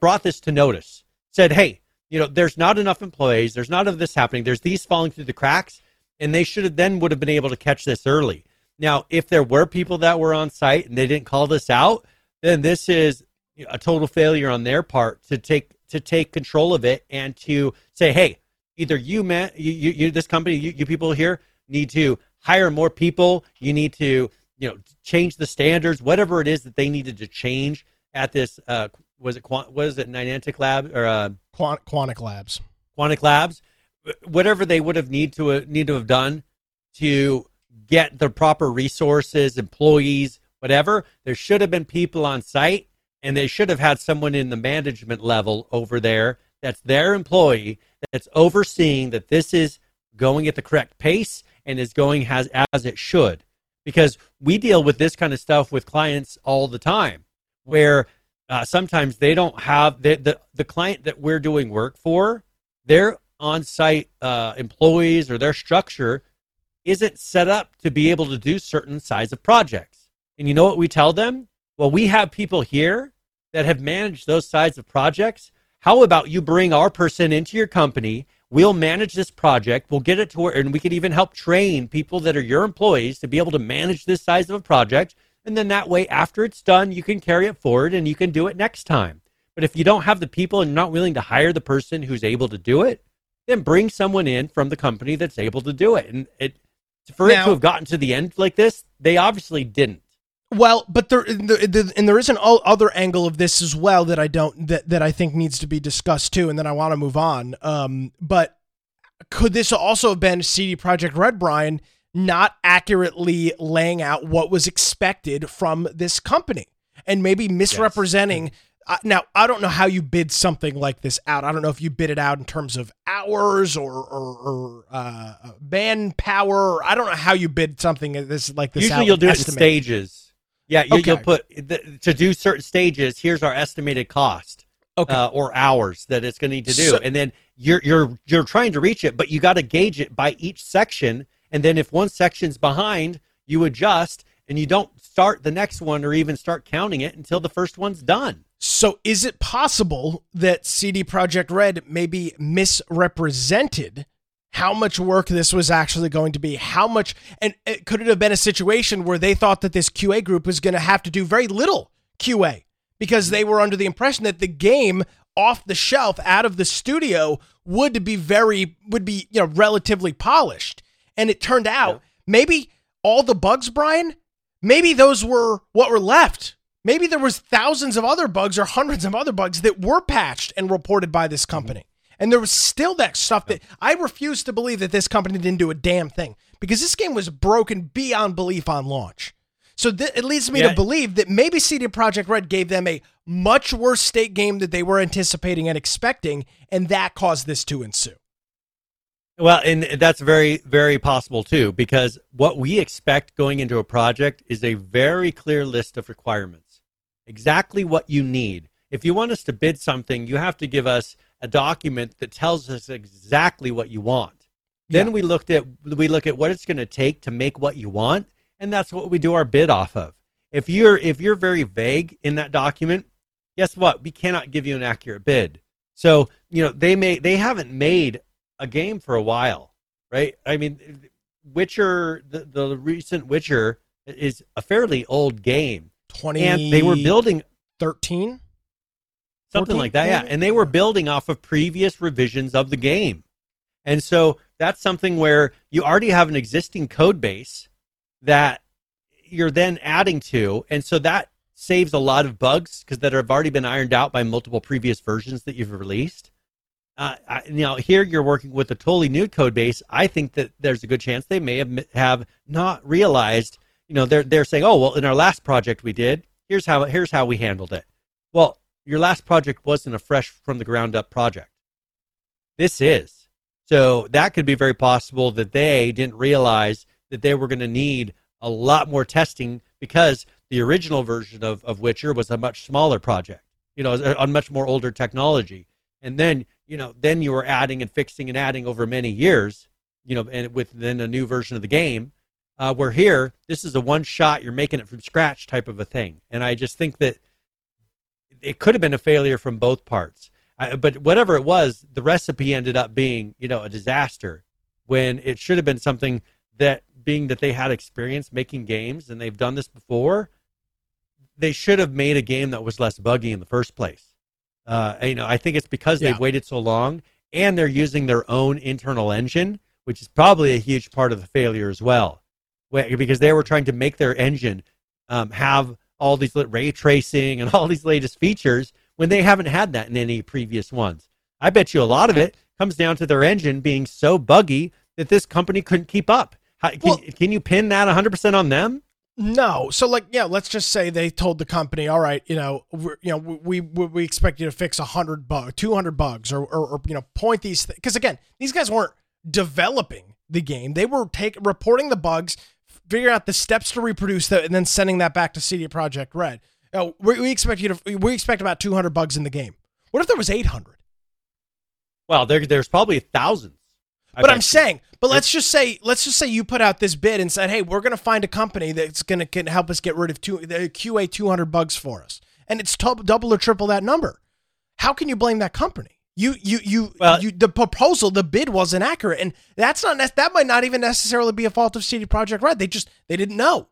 brought this to notice, said, "Hey, you know, there's not enough employees. There's not of this happening. There's these falling through the cracks." And they should have then would have been able to catch this early. Now, if there were people that were on site and they didn't call this out, then this is a total failure on their part to take to take control of it and to say, "Hey, either you man, you, you, you this company, you, you people here need to hire more people. You need to, you know, change the standards, whatever it is that they needed to change at this. Uh, was it Quant, what is it, Niantic Lab or uh, Quant, Quantic Labs. Quantic Labs? Whatever they would have need to uh, need to have done to get the proper resources, employees, whatever. There should have been people on site, and they should have had someone in the management level over there that's their employee that's overseeing that this is going at the correct pace and is going as as it should. Because we deal with this kind of stuff with clients all the time, where uh, sometimes they don't have the, the the client that we're doing work for, their on-site uh, employees or their structure isn't set up to be able to do certain size of projects. And you know what we tell them? Well, we have people here that have managed those size of projects. How about you bring our person into your company? We'll manage this project. We'll get it to where, and we could even help train people that are your employees to be able to manage this size of a project. And then that way, after it's done, you can carry it forward and you can do it next time. But if you don't have the people and you're not willing to hire the person who's able to do it, then bring someone in from the company that's able to do it. And it for it to have gotten to the end like this, they obviously didn't. Well, but there, the, the, and there is an other angle of this as well that I don't that that I think needs to be discussed too, and then I want to move on. Um, but could this also have been CD Projekt Red, Brian, not accurately laying out what was expected from this company and maybe misrepresenting. Yes. Uh, now, I don't know how you bid something like this out. I don't know if you bid it out in terms of hours or, or, or uh, manpower. I don't know how you bid something this like this. Usually, you'll do it in stages. Yeah, you, will put the, to do certain stages. Here's our estimated cost, okay. uh, or hours that it's going to need to do, so, and then you're you're you're trying to reach it, but you got to gauge it by each section, and then if one section's behind, you adjust, and you don't start the next one or even start counting it until the first one's done. So, is it possible that CD Projekt Red maybe misrepresented how much work this was actually going to be? How much, and it, could it have been a situation where they thought that this QA group was going to have to do very little QA because they were under the impression that the game off the shelf out of the studio would be very would be you know relatively polished and it turned out yeah. maybe all the bugs brian maybe those were what were left maybe there was thousands of other bugs or hundreds of other bugs that were patched and reported by this company mm-hmm. And there was still that stuff that i refuse to believe that this company didn't do a damn thing because this game was broken beyond belief on launch so th- it leads me yeah. to believe that maybe CD Projekt Red gave them a much worse state game that they were anticipating and expecting, and that caused this to ensue. Well, and that's very, very possible too, because what we expect going into a project is a very clear list of requirements. Exactly what you need. If you want us to bid something, you have to give us a document that tells us exactly what you want. Then yeah. we looked at we look at what it's going to take to make what you want, and that's what we do our bid off of. If you're if you're very vague in that document, guess what? We cannot give you an accurate bid. So, you know, they may they haven't made a game for a while, right? I mean, Witcher the, the recent Witcher is a fairly old game. 20 and they were building 13 something 14, like that, yeah. And they were building off of previous revisions of the game. And so that's something where you already have an existing code base that you're then adding to. And so that saves a lot of bugs because that have already been ironed out by multiple previous versions that you've released. Uh, I, you know, here you're working with a totally new code base. I think that there's a good chance they may have have not realized. You know, they're they're saying, oh well, in our last project we did, here's how here's how we handled it. Well, your last project wasn't a fresh from the ground up project. This is. So that could be very possible that they didn't realize that they were going to need a lot more testing because the original version of, of Witcher was a much smaller project, you know, on much more older technology. And then, you know, then you were adding and fixing and adding over many years, you know, and within a new version of the game. Uh, where here, this is a one shot, you're making it from scratch type of a thing. And I just think that it could have been a failure from both parts. I, but whatever it was, the recipe ended up being, you know, a disaster when it should have been something that being that they had experience making games and they've done this before, they should have made a game that was less buggy in the first place. Uh, you know, I think it's because they've waited so long and they're using their own internal engine, which is probably a huge part of the failure as well, because they were trying to make their engine um, have all these ray tracing and <laughs> all these latest features when they haven't had that in any previous ones. I bet you a lot of it comes down to their engine being so buggy that this company couldn't keep up. How, can, well, can you pin that 100% on them? No. So like, yeah, let's just say they told the company, all right, you know, you know, we, we, we expect you to fix 100 bugs, 200 bugs or, or, or you know, point these things. Cause again, these guys weren't developing the game. They were take reporting the bugs, figuring out the steps to reproduce that and then sending that back to CD Projekt Red. Know, we, we expect you to, we expect about 200 bugs in the game. What if there was 800? Well, there, there's probably thousands. I but I'm saying, but let's just say, let's just say you put out this bid and said, "Hey, we're going to find a company that's going to can help us get rid of two, the QA 200 bugs for us," and it's t- double or triple that number. How can you blame that company? You, you, you, well, you. The proposal, the bid wasn't accurate, and that's not that might not even necessarily be a fault of CD Projekt Red. They just they didn't know.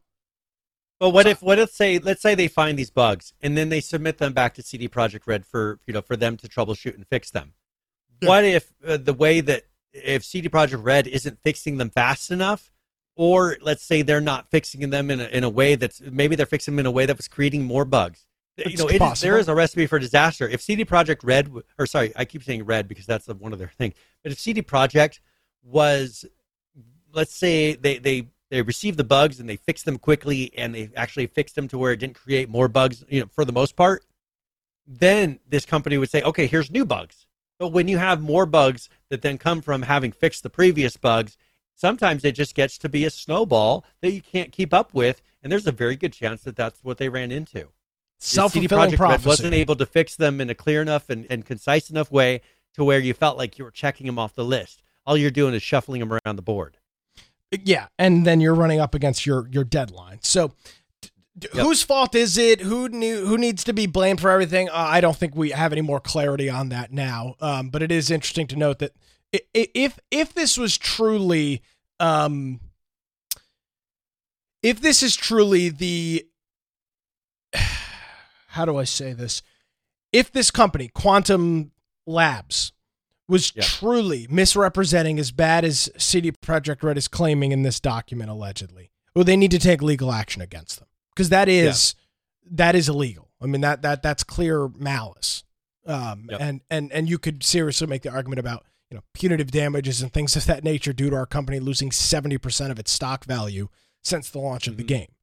but what so, if what if say let's say they find these bugs and then they submit them back to CD Projekt Red for you know for them to troubleshoot and fix them. Yeah. What if uh, the way that if CD Projekt Red isn't fixing them fast enough, or let's say they're not fixing them in a, in a way that's maybe they're fixing them in a way that was creating more bugs. It's you know, it is, there is a recipe for disaster. If CD Projekt Red, or sorry, I keep saying Red because that's one of their things. But if CD Projekt was let's say they they they receive the bugs and they fix them quickly and they actually fixed them to where it didn't create more bugs, you know, for the most part, then this company would say, okay, here's new bugs. But when you have more bugs that then come from having fixed the previous bugs, sometimes it just gets to be a snowball that you can't keep up with, and there's a very good chance that that's what they ran into. Self fulfilling prophecy. wasn't able to fix them in a clear enough and, and concise enough way to where you felt like you were checking them off the list. All you're doing is shuffling them around the board. Yeah, and then you're running up against your your deadline. So, d- yep. whose fault is it? Who knew, who needs to be blamed for everything? Uh, I don't think we have any more clarity on that now. Um, but it is interesting to note that if if this was truly um, if this is truly the how do I say this? If this company, Quantum Labs, was yeah. truly misrepresenting as bad as CD Projekt Red is claiming in this document allegedly, well, they need to take legal action against them because that is yeah. that is illegal. I mean that that that's clear malice, um, yep. and and and you could seriously make the argument about you know punitive damages and things of that nature due to our company losing seventy percent of its stock value since the launch mm-hmm. of the mm-hmm. game.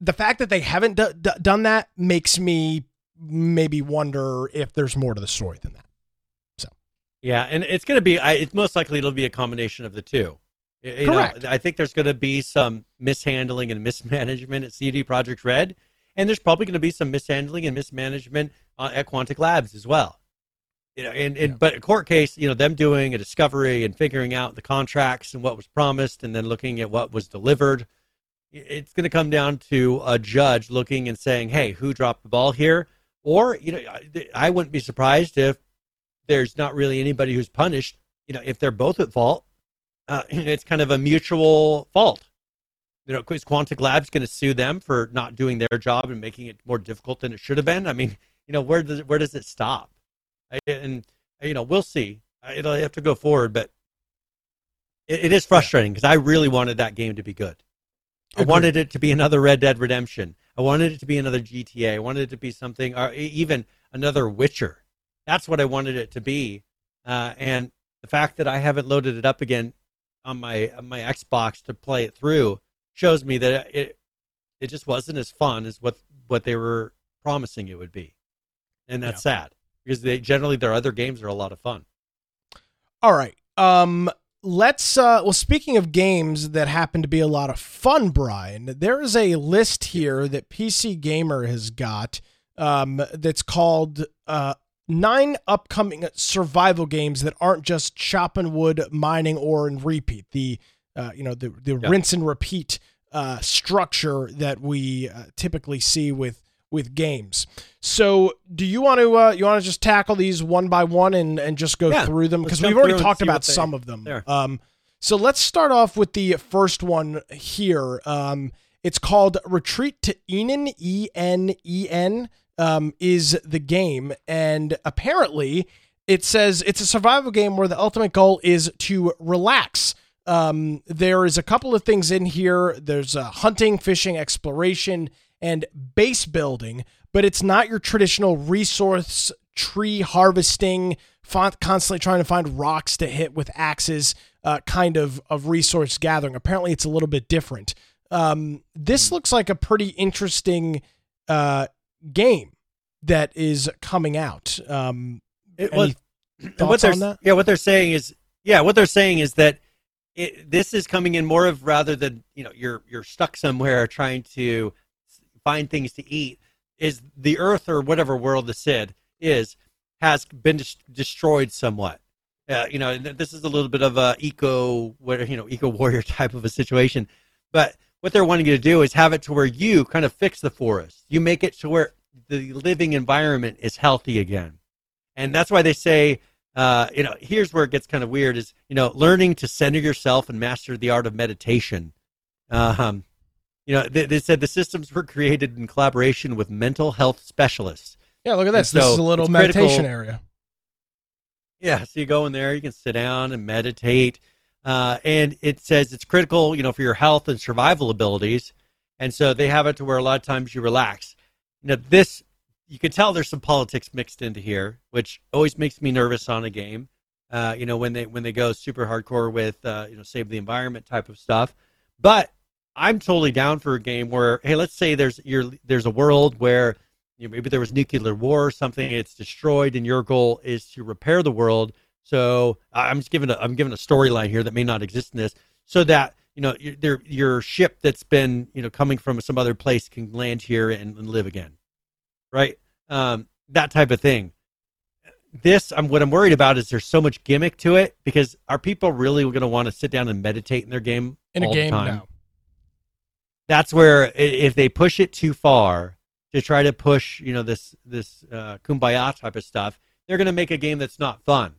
The fact that they haven't d- d- done that makes me maybe wonder if there's more to the story than that. So, yeah, and it's going to be. I, it's most likely it'll be a combination of the two. You Correct. Know, I think there's going to be some mishandling and mismanagement at CD Projekt Red, and there's probably going to be some mishandling and mismanagement uh, at Quantic Labs as well. You know, and, and yeah. but a court case, you know, them doing a discovery and figuring out the contracts and what was promised, and then looking at what was delivered. It's going to come down to a judge looking and saying, "Hey, who dropped the ball here?" Or you know, I wouldn't be surprised if there's not really anybody who's punished. You know, if they're both at fault, uh, <clears throat> it's kind of a mutual fault. You know, is Quantic Labs going to sue them for not doing their job and making it more difficult than it should have been? I mean, you know, where does where does it stop? And you know, we'll see. It'll have to go forward, but it, it is frustrating because I really wanted that game to be good. I wanted it to be another Red Dead Redemption. I wanted it to be another GTA. I wanted it to be something, or even another Witcher. That's what I wanted it to be. Uh, and the fact that I haven't loaded it up again on my on my Xbox to play it through shows me that it it just wasn't as fun as what what they were promising it would be, and that's yeah. sad because they generally their other games are a lot of fun. All right, um, let's. Uh, well, speaking of games that happen to be a lot of fun, Brian, there is a list here that PC Gamer has got um, that's called uh, nine upcoming survival games that aren't just chopping wood, mining ore, and repeat. The uh, you know the the yeah. rinse and repeat uh, structure that we uh, typically see with with games. So, do you want to uh, you want to just tackle these one by one and and just go yeah, through them because we've already talked about some of them. Um, so let's start off with the first one here. Um, it's called Retreat to Enen, E N E N um, is the game, and apparently it says it's a survival game where the ultimate goal is to relax. Um, there is a couple of things in here. There's uh, hunting, fishing, exploration, and base building, but it's not your traditional resource tree harvesting, constantly trying to find rocks to hit with axes uh, kind of of resource gathering. Apparently, it's a little bit different. Um, this hmm. looks like a pretty interesting uh, game that is coming out. Um, it was what they're yeah what they're saying is yeah what they're saying is that it, this is coming in more of rather than you know you're you're stuck somewhere trying to find things to eat is the earth or whatever world the Sid is has been des- destroyed somewhat. Uh, you know, this is a little bit of a eco, what you know, eco warrior <laughs> type of a situation. But what they're wanting you to do is have it to where you kind of fix the forest. You make it to where the living environment is healthy again. And that's why they say, uh, you know, here's where it gets kind of weird is, you know, learning to center yourself and master the art of meditation. Um, you know, they, they, said the systems were created in collaboration with mental health specialists. Yeah, look at this. So this is a little meditation critical. area. Yeah, so you go in there, you can sit down and meditate. Uh, and it says it's critical, you know, for your health and survival abilities. And so they have it to where a lot of times you relax. Now, this you can tell there's some politics mixed into here, which always makes me nervous on a game. Uh, you know, when they when they go super hardcore with uh, you know save the environment type of stuff. But I'm totally down for a game where hey, let's say there's you're, there's a world where you know, maybe there was nuclear war or something, it's destroyed, and your goal is to repair the world. So I'm just giving a I'm giving a storyline here that may not exist in this, so that you know your your ship that's been you know coming from some other place can land here and, and live again, right? Um, that type of thing. This I'm what I'm worried about is there's so much gimmick to it because are people really going to want to sit down and meditate in their game in a game? No. That's where if they push it too far to try to push you know this this uh, kumbaya type of stuff, they're going to make a game that's not fun.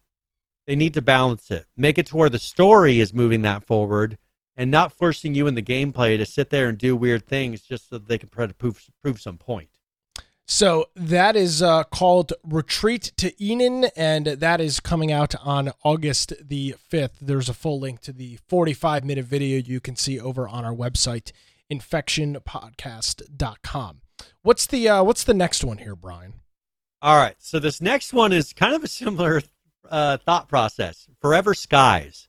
They need to balance it, make it to where the story is moving that forward, and not forcing you in the gameplay to sit there and do weird things just so they can try to prove prove some point. So that is uh, called Retreat to Eden, and that is coming out on August the 5th. There's a full link to the 45 minute video you can see over on our website, infectionpodcast.com. What's the uh, what's the next one here, Brian? All right, so this next one is kind of a similar uh, thought process. Forever Skies.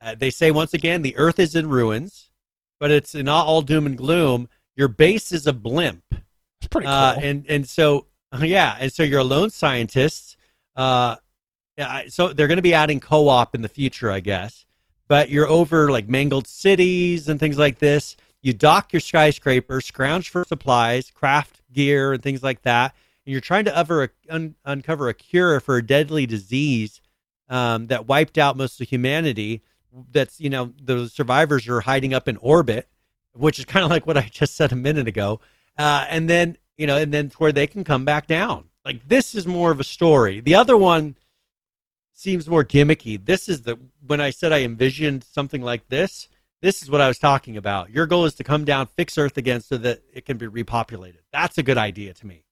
Uh, they say once again the Earth is in ruins, but it's not all doom and gloom. Your base is a blimp. It's pretty uh, cool. and and so <laughs> yeah, and so you're a lone scientist. Uh, yeah, so they're going to be adding co-op in the future, I guess. But you're over like mangled cities and things like this. You dock your skyscraper, scrounge for supplies, craft gear, and things like that. And you're trying to un, uncover a cure for a deadly disease um, that wiped out most of humanity. That's you know the survivors are hiding up in orbit, which is kind of like what I just said a minute ago. Uh, and then you know, and then where they can come back down. Like this is more of a story. The other one seems more gimmicky. This is the when I said I envisioned something like this. This is what I was talking about. Your goal is to come down, fix Earth again so that it can be repopulated. That's a good idea to me.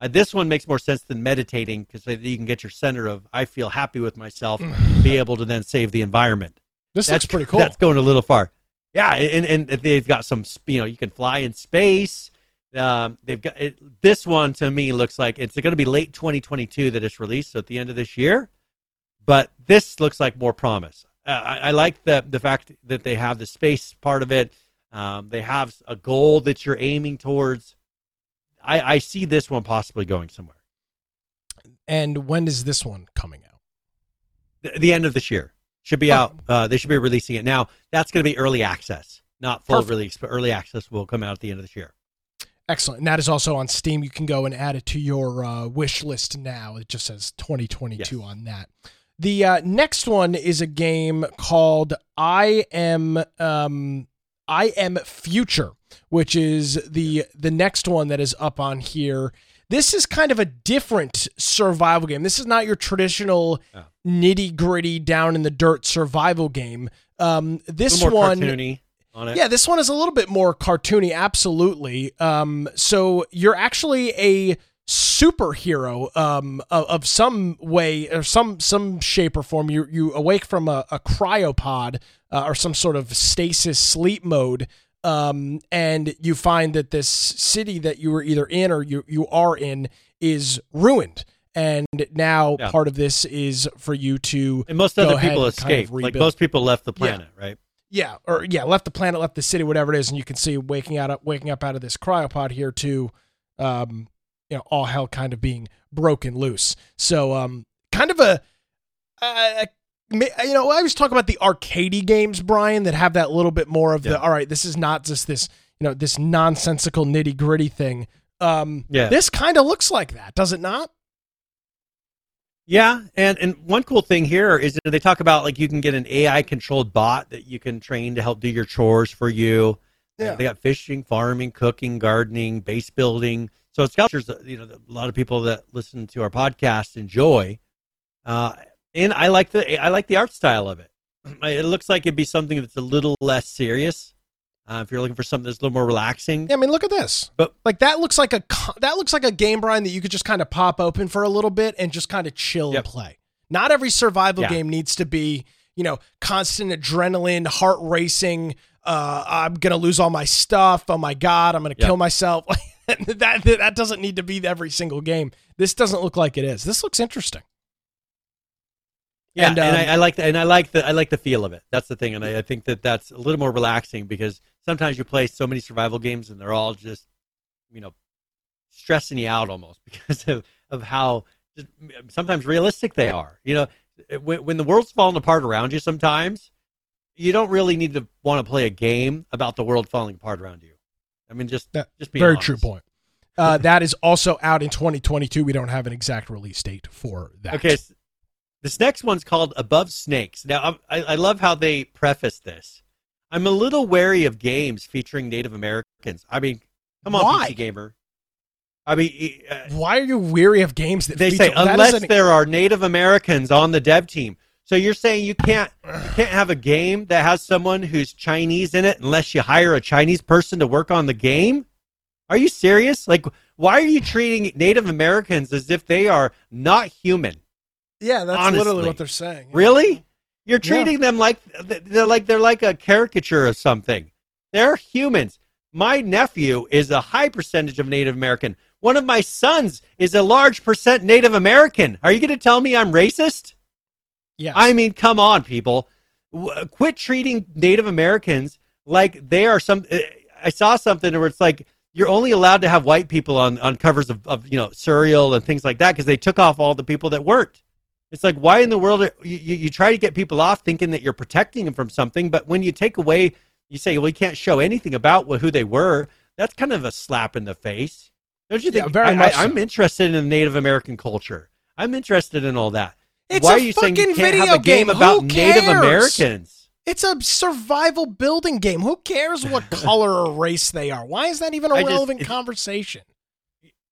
Uh, this one makes more sense than meditating because you can get your center of I feel happy with myself, <sighs> be able to then save the environment. This that's looks pretty cool. That's going a little far. Yeah, and, and they've got some, you know, you can fly in space. Um, they've got it, this one to me looks like it's going to be late 2022 that it's released, so at the end of this year. But this looks like more promise. Uh, I, I, like the the fact that they have the space part of it. Um, they have a goal that you're aiming towards. I, I see this one possibly going somewhere. And when is this one coming out? The, the end of this year should be oh. out. Uh, they should be releasing it now. That's going to be early access, not full Perfect. release, but early access will come out at the end of this year. Excellent. And that is also on Steam. You can go and add it to your uh, wish list now. It just says 2022 yes. on that. The uh, next one is a game called I Am um, I Am Future, which is the the next one that is up on here. This is kind of a different survival game. This is not your traditional oh. nitty gritty down in the dirt survival game. Um, this one, cartoony yeah, this one is a little bit more cartoony. Absolutely. Um, so you're actually a superhero um, of, of, some way or some some shape or form. You you awake from a, a cryopod uh, or some sort of stasis sleep mode, um, and you find that this city that you were either in or you you are in is ruined. And now yeah. part of this is for you to and most other people escape. Kind of like most people left the planet, yeah. right? Yeah, or yeah, left the planet, left the city, whatever it is, and you can see waking out, waking up out of this cryopod here to, um, you know, all hell kind of being broken loose. So, um, kind of a, a, you know, I always talk about the arcadey games, Brian, that have that little bit more of yeah. the. All right, this is not just this, you know, this nonsensical nitty gritty thing. Um, yeah, this kind of looks like that, does it not? Yeah, and and one cool thing here is that they talk about like you can get an AI controlled bot that you can train to help do your chores for you. Yeah. They got fishing, farming, cooking, gardening, base building. So it's got you know a lot of people that listen to our podcast enjoy. Uh, and I like the I like the art style of it. <clears throat> It looks like it'd be something that's a little less serious. Uh, if you're looking for something that's a little more relaxing. Yeah, I mean, look at this. But like that looks like a that looks like a game, Brian, that you could just kind of pop open for a little bit and just kind of chill yep. and play. Not every survival yeah. game needs to be, you know, constant adrenaline, heart racing. Uh, I'm gonna lose all my stuff. Oh my god, I'm gonna yep. kill myself. <laughs> <laughs> that that doesn't need to be every single game. This doesn't look like it is. This looks interesting. Yeah, And, and, um, I, I like the, and I like the I like the feel of it. That's the thing, and I, I think that that's a little more relaxing because sometimes you play so many survival games and they're all just, you know, stressing you out almost <laughs> because of, of how just, sometimes realistic they are. You know, when, when the world's falling apart around you, sometimes you don't really need to want to play a game about the world falling apart around you. I mean, just That- just being Very honest. true point. Uh, <laughs> that is also out in 2022. We don't have an exact release date for that. Okay, s- this next one's called Above Snakes. Now, I, I love how they preface this. I'm a little wary of games featuring Native Americans. I mean, come on, Why? PC gamer. I mean, uh, Why are you weary of games that they feature, say unless an- there are Native Americans on the dev team. So you're saying you can't you can't have a game that has someone who's Chinese in it unless you hire a Chinese person to work on the game? Are you serious? Like, why are you treating Native Americans as if they are not human? Yeah, that's Honestly. literally what they're saying. Really? You're Yeah. treating them like they're like they're like a caricature of something. They're humans. My nephew is a high percentage of Native American. One of my sons is a large percent Native American. Are you going to tell me I'm racist? Yes. I mean, come on, people. W- Quit treating Native Americans like they are some. uh, I saw something where it's like you're only allowed to have white people on, on covers of, of you know cereal and things like that because they took off all the people that weren't. It's like why in the world are, you, you try to get people off thinking that you're protecting them from something, but when you take away, you say, well, you can't show anything about who they were. That's kind of a slap in the face, don't you Yeah, think? very I, much I, I'm interested in Native American culture. I'm interested in all that. It's Why a are you saying you can't have video a game, game. about Native? Americans? It's a survival building game. Who cares what <laughs> color or race they are? Why is that even a I relevant it- conversation?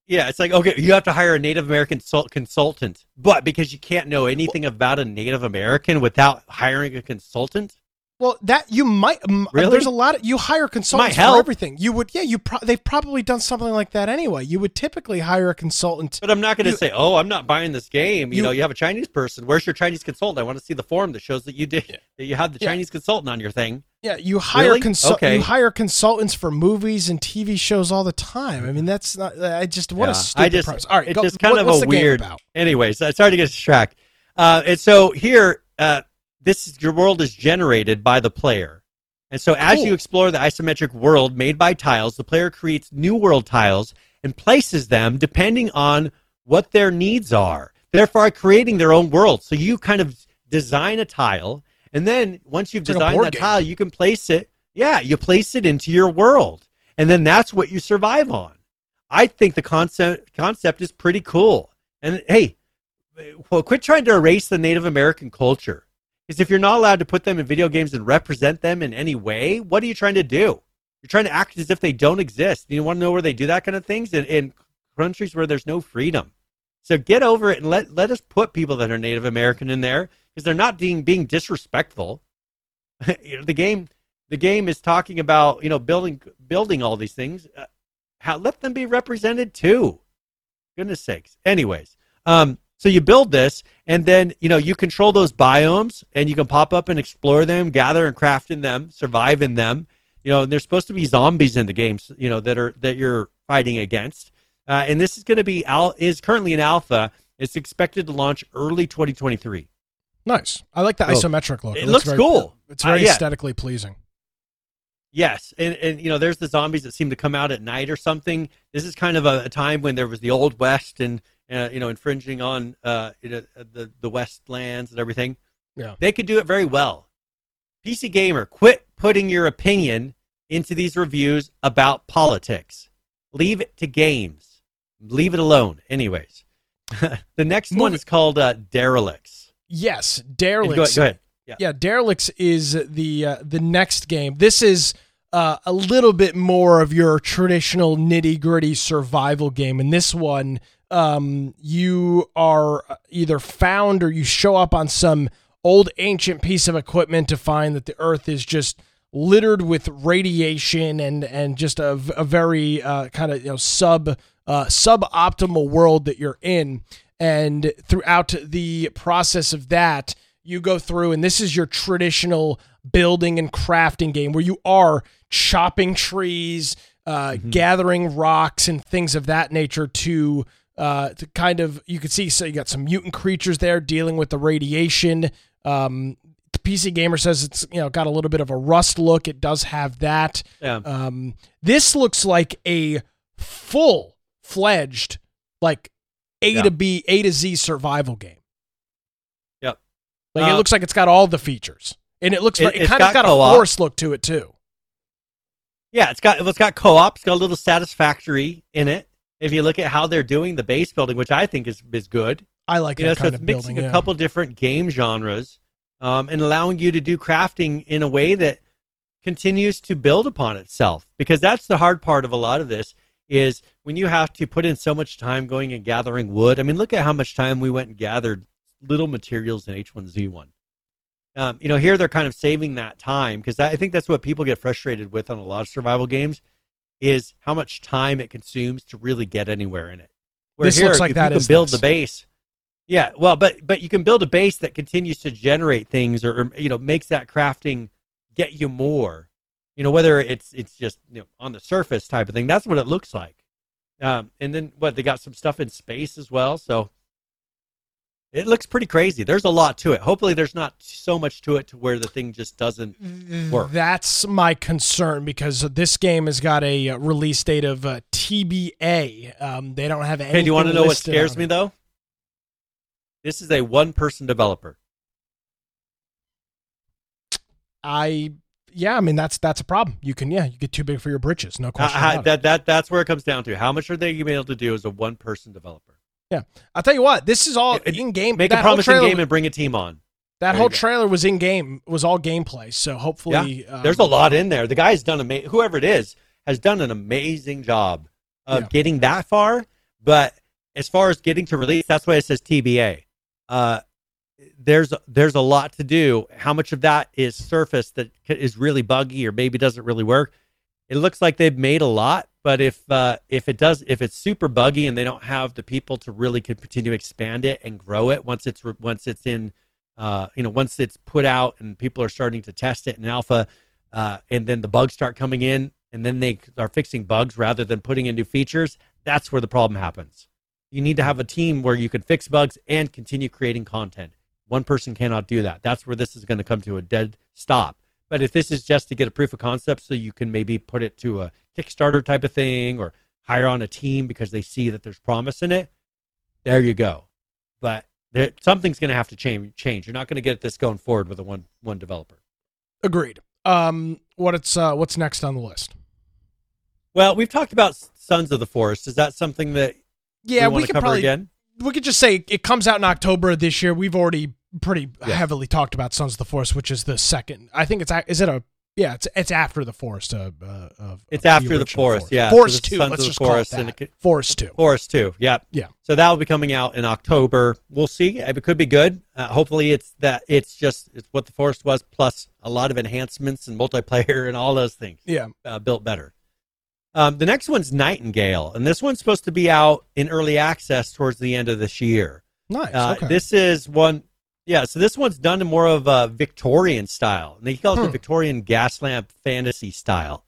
Yeah, it's like okay, you have to hire a Native American consultant, but because you can't know anything about a Native American without hiring a consultant, Well, that you might. Really? There's a lot of you hire consultants for everything. You would, yeah. You pro- they've probably done something like that anyway. You would typically hire a consultant. but I'm not going to say, oh, I'm not buying this game. You, You- know, you have a Chinese person. Where's your Chinese consultant? I want to see the form that shows that you did that you had the Yeah. Chinese consultant on your thing. Yeah, you hire Really? consul- Okay. You hire consultants for movies and TV shows all the time. I mean, that's not. I just what Yeah, a stupid I just, premise. All right, it's go, just kind what- of a weird. about? Anyways, uh, sorry to get distracted. Uh, and so here, uh, this is, your world is generated by the player, and so as Cool. you explore the isometric world made by tiles, the player creates new world tiles and places them depending on what their needs are. Therefore, creating their own world. So you kind of design a tile, and then once you've It's designed that game. tile, you can place it. Yeah, you place it into your world, and then that's what you survive on. I think the concept concept is pretty cool. And hey, well, quit trying to erase the Native American culture. Because if you're not allowed to put them in video games and represent them in any way, what are you trying to do? You're trying to act as if they don't exist. You want to know where they do that kind of things in, in countries where there's no freedom. So get over it and let let us put people that are Native American in there because they're not being being disrespectful. <laughs> The game the game is talking about you know building building all these things. Uh, how, let them be represented too. Goodness sakes. Anyways, um, so you build this, and then you know you control those biomes, and you can pop up and explore them, gather and craft in them, survive in them. You know, and there's supposed to be zombies in the games, you know, that are that you're fighting against. Uh, and this is going to be al- is currently in alpha. It's expected to launch early 2023. Nice. I like the Oh, isometric look. it looks looks very, cool. It's very Uh, yeah. aesthetically pleasing. Yes, and and you know, there's the zombies that seem to come out at night or something. This is kind of a, a time when there was the old west and uh, you know infringing on uh, you know, the the west lands and everything. Yeah. they could do it very well. PC gamer, quit putting your opinion into these reviews about politics. Leave it to games. Leave it alone. Anyways, <laughs> the next one Moving- is called uh, Derelicts. Yes, Go, Derelicts. go ahead. Yeah, yeah, Derelicts is the uh, the next game. This is uh, a little bit more of your traditional nitty gritty survival game. and this one, um, you are either found or you show up on some old ancient piece of equipment to find that the Earth is just littered with radiation and and just a, a very uh, kind of you know sub uh, suboptimal world that you're in. And throughout the process of that, you go through, and this is your traditional building and crafting game where you are chopping trees, uh, gathering rocks, and things of that nature to uh, to kind of you can see so you got some mutant creatures there dealing with the radiation. Um, the PC Gamer says it's you know got a little bit of a rust look. It does have that. Yeah. Um, this looks like a full fledged like A Yeah. to B A to Z survival game. Yep. Like it Uh, looks like it's got all the features, and it looks It- like it kind of got got a force look to it too. Yeah, it's got it's got co-op. It's got a little satisfactory in it. If you look at how they're doing the base building, which I think is is good, I like you know, so it's of mixing building. a yeah. couple different game genres um, and allowing you to do crafting in a way that continues to build upon itself. Because that's the hard part of a lot of this is when you have to put in so much time going and gathering wood. I mean, look at how much time we went and gathered little materials in H1Z1. Um, you know, here they're kind of saving that time because I think that's what people get frustrated with on a lot of survival games is how much time it consumes to really get anywhere in it. Where This here, looks like that you can build this. the base. Yeah, well, but but you can build a base that continues to generate things, or, or you know makes that crafting get you more. You know, whether it's it's just you know on the surface type of thing. That's what it looks like. Um, and then what they got some stuff in space as well, so it looks pretty crazy. There's a lot to it. Hopefully, there's not so much to it to where the thing just doesn't work. That's my concern because this game has got a uh, release date of uh, TBA. Um, they don't have any. Hey, do you want to know what scares me though? This is a one-person developer. I yeah, I mean that's that's a problem. You can yeah, you get too big for your britches. No Uh, question. it. that that that's where it comes down to. How much are they going to be able to do as a one-person developer? I'll tell you what, this is all in game. Make a promise promising trailer, game and bring a team on. That There whole trailer was in game. Was all gameplay. So hopefully, um, There's a lot in there. The guy's done ama- whoever it is has done an amazing job of Yeah. getting that far. But as far as getting to release, that's why it says TBA. Uh, there's there's a lot to do. How much of that is surface that is really buggy or maybe doesn't really work? It looks like they've made a lot, but if uh, if it does if it's super buggy and they don't have the people to really continue to expand it and grow it once it's once it's in uh, you know once it's put out and people are starting to test it in alpha uh, and then the bugs start coming in and then they are fixing bugs rather than putting in new features that's where the problem happens. You need to have a team where you can fix bugs and continue creating content. One person cannot do that. That's where this is going to come to a dead stop but if this is just to get a proof of concept so you can maybe put it to a kickstarter type of thing or hire on a team because they see that there's promise in it there you go but there, something's going to have to change change you're not going to get this going forward with a one one developer agreed. Um, what it's uh, what's next on the list? well we've talked about sons of the forest is that something that Yeah, we, we, could probably again we could just say it comes out in October of this year. We've already pretty Yes. heavily talked about Sons of the Forest, which is the second. I think it's is it a yeah, it's it's after the Forest. Uh, uh, of, It's of after the original Forest, yeah. So Forest this two. Sons Let's of the just Forest, call it it that. could- Forest two. Forest 2, yep. Yeah. So that will be coming out in October. We'll see. It could be good. Uh, hopefully, it's that it's just it's what the Forest was plus a lot of enhancements and multiplayer <laughs> and all those things Yeah, uh, built better. Um, the next one's Nightingale, and this one's supposed to be out in early access towards the end of this year. nice. Uh, okay. This is one, yeah. So this one's done in more of a Victorian style. And they call it the Hmm. Victorian gas lamp fantasy style.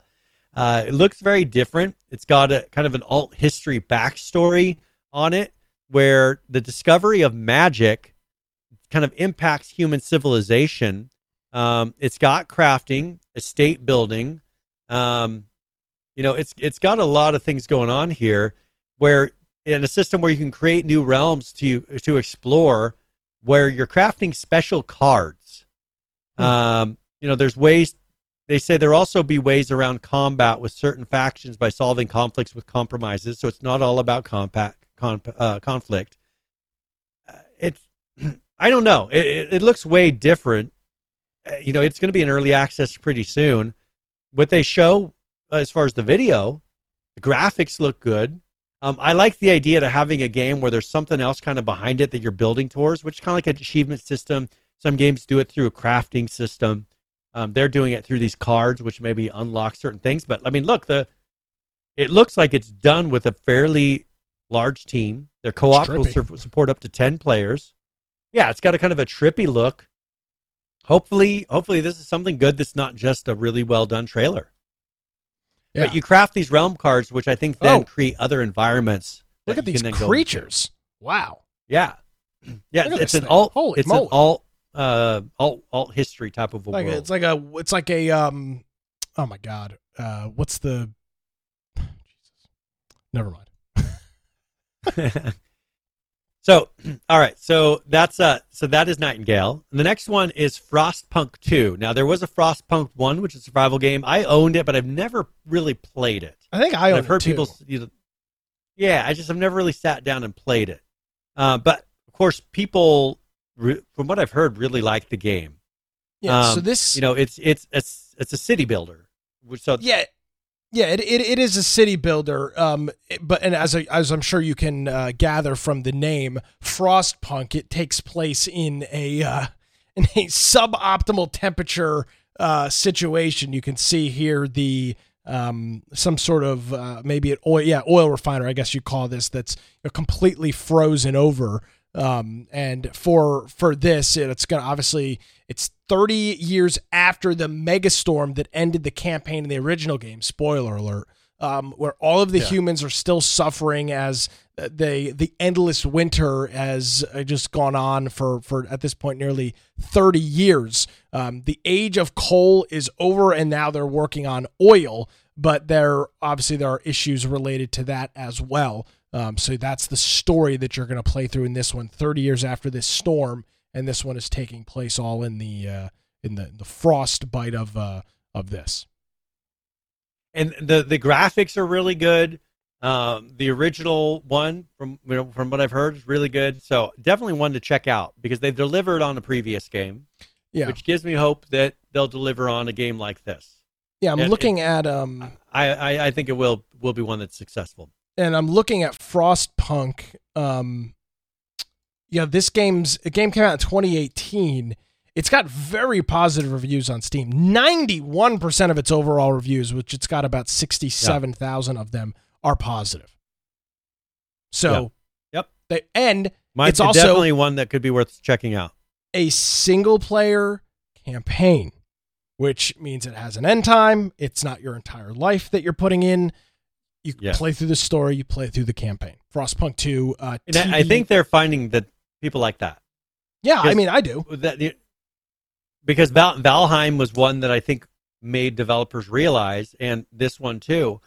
Uh, it looks very different. It's got a kind of an alt history backstory on it, where the discovery of magic kind of impacts human civilization. Um, it's got crafting, estate building. Um, you know, it's it's got a lot of things going on here, where in a system where you can create new realms to to explore where you're crafting special cards. Hmm. um, you know there's ways they say there also be ways around combat with certain factions by solving conflicts with compromises. So it's not all about compact con, uh, conflict. Uh, it's <clears throat> i don't know. It, it, it looks way different. Uh, you know it's going to be in early access pretty soon. What they show as far as the video the graphics look good um, I like the idea to having a game where there's something else kind of behind it that you're building towards, which is kind of like an achievement system. Some games do it through a crafting system. Um, they're doing it through these cards, which maybe unlock certain things. But I mean, look, the it looks like it's done with a fairly large team. Their co-op will sur- support up to ten players. Yeah, it's got a kind of a trippy look. Hopefully, hopefully this is something good that's not just a really well done trailer. Yeah. But you craft these realm cards, which I think then Oh. create other environments Look at these can then go into. creatures. Wow. Yeah, yeah. Look it's an thing. alt. Holy it's moly. an alt. Uh, alt alt history type of a Like world. it's like a it's like a um oh my god. Uh what's the <sighs> Jesus. Never mind. <laughs> so, <clears throat> all right. So that's uh. So that is Nightingale. And the next one is Frostpunk Two. Now there was a Frostpunk One, which is a survival game. I owned it, but I've never really played it. I think I I've heard people. You know, yeah, I just have never really sat down and played it. Uh, but of course, people, re- from what I've heard, really like the game. Yeah, so um, this You know, it's it's it's it's a city builder. So Yeah, yeah, it, it, it is a city builder. Um, but and as I, as I'm sure you can uh, gather from the name Frostpunk, it takes place in a uh, <laughs> in a suboptimal temperature uh, situation. You can see here the um, some sort of uh, maybe an oil, yeah, oil refiner. I guess you call this that's completely frozen over. Um, and for for this, it's gonna obviously it's 30 years after the megastorm that ended the campaign in the original game. Spoiler alert. Um, where all of the Yeah. humans are still suffering as the the endless winter has uh, just gone on for for at this point nearly 30 years. Um, the age of coal is over, and now they're working on oil. But there obviously there are issues related to that as well. Um, so that's the story that you're going to play through in this one. 30 years after this storm, and this one is taking place all in the uh, in the the frost bite of uh, of this. and the the graphics are really good. Um, the original one, from you know, from what I've heard, is really good. So definitely one to check out because they've delivered on a previous game, Yeah, which gives me hope that they'll deliver on a game like this. yeah. I'm and- looking at um, I, I, I think it will will be one that's successful. And I'm looking at Frostpunk. Um, yeah, this game's a game came out in 2018. It's got very positive reviews on Steam. 91% of its overall reviews, which it's got about 67,000 of them, are positive. So, Yep. They, and It's also- definitely one that could be worth checking out. a single player campaign, which means it has an end time. It's not your entire life that you're putting in. You Yes. play through the story, you play through the campaign. Frostpunk 2. Uh, I, I think they're finding that people like that. Yeah, I mean, I do. that because Val, Valheim was one that I think made developers realize, and this one too.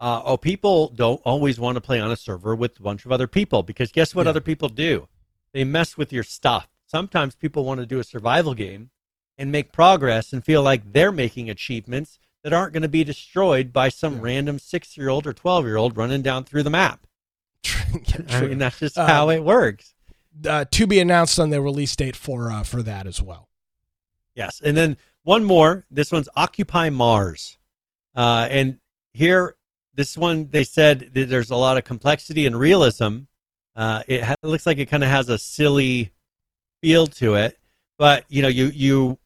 Uh, oh, people don't always want to play on a server with a bunch of other people because guess what Yeah. other people do? They mess with your stuff. Sometimes people want to do a survival game and make progress and feel like they're making achievements that aren't going to be destroyed by some random six year old or 12 year old running down through the map. <laughs> I mean, that's just Um, how it works. uh, to be announced on the release date for uh, for that as well. Yes, and then one more. This one's Occupy Mars, uh, and here, this one they said that there's a lot of complexity and realism. Uh, it, ha- it looks like it kind of has a silly feel to it, but you know, you you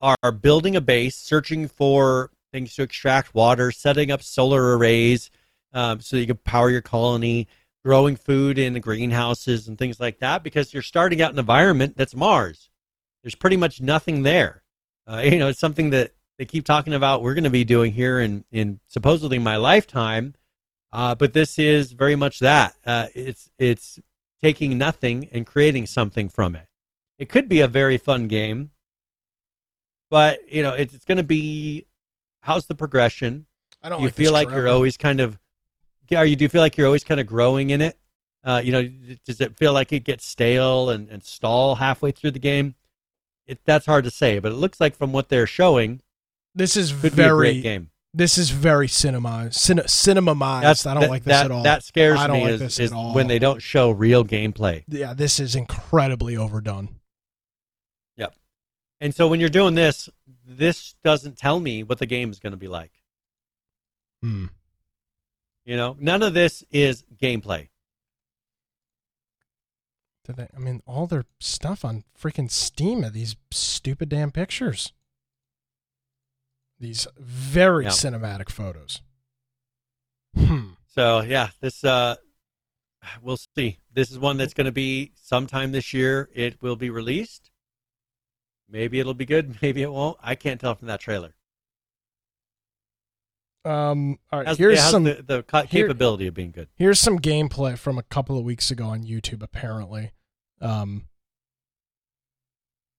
are building a base, searching for things to extract water, setting up solar arrays um, so you can power your colony, growing food in the greenhouses and things like that. Because you're starting out in an environment that's Mars there's pretty much nothing there. Uh, you know, it's something that they keep talking about. We're going to be doing here in in supposedly my lifetime, uh, but this is very much that. Uh, it's it's taking nothing and creating something from it. It could be a very fun game, but you know, it's, it's going to be how's the progression? I don't Do you like this feel like you're always kind of are you do you feel like you're always kind of growing in it uh, you know does it feel like it gets stale and, and stall halfway through the game it, that's hard to say but it looks like from what they're showing This is could be a very great game this is very cinema cin- cinemamized. that's I don't that, like this that, at all. that scares I don't me like is, this is at all. when they don't show real gameplay yeah, this is incredibly overdone. And so when you're doing this this doesn't tell me what the game is going to be like Hmm. you know none of this is gameplay Did they, I mean, all their stuff on freaking Steam are these stupid damn pictures. These very Yeah. cinematic photos. Hmm. So yeah, this uh, we'll see. This is one that's going to be sometime this year. It will be released. Maybe it'll be good. <laughs> Maybe it won't. I can't tell from that trailer. Um, all right, Has, here's some the, the ca- here- capability of being good. here's some gameplay from a couple of weeks ago on YouTube. Apparently, um,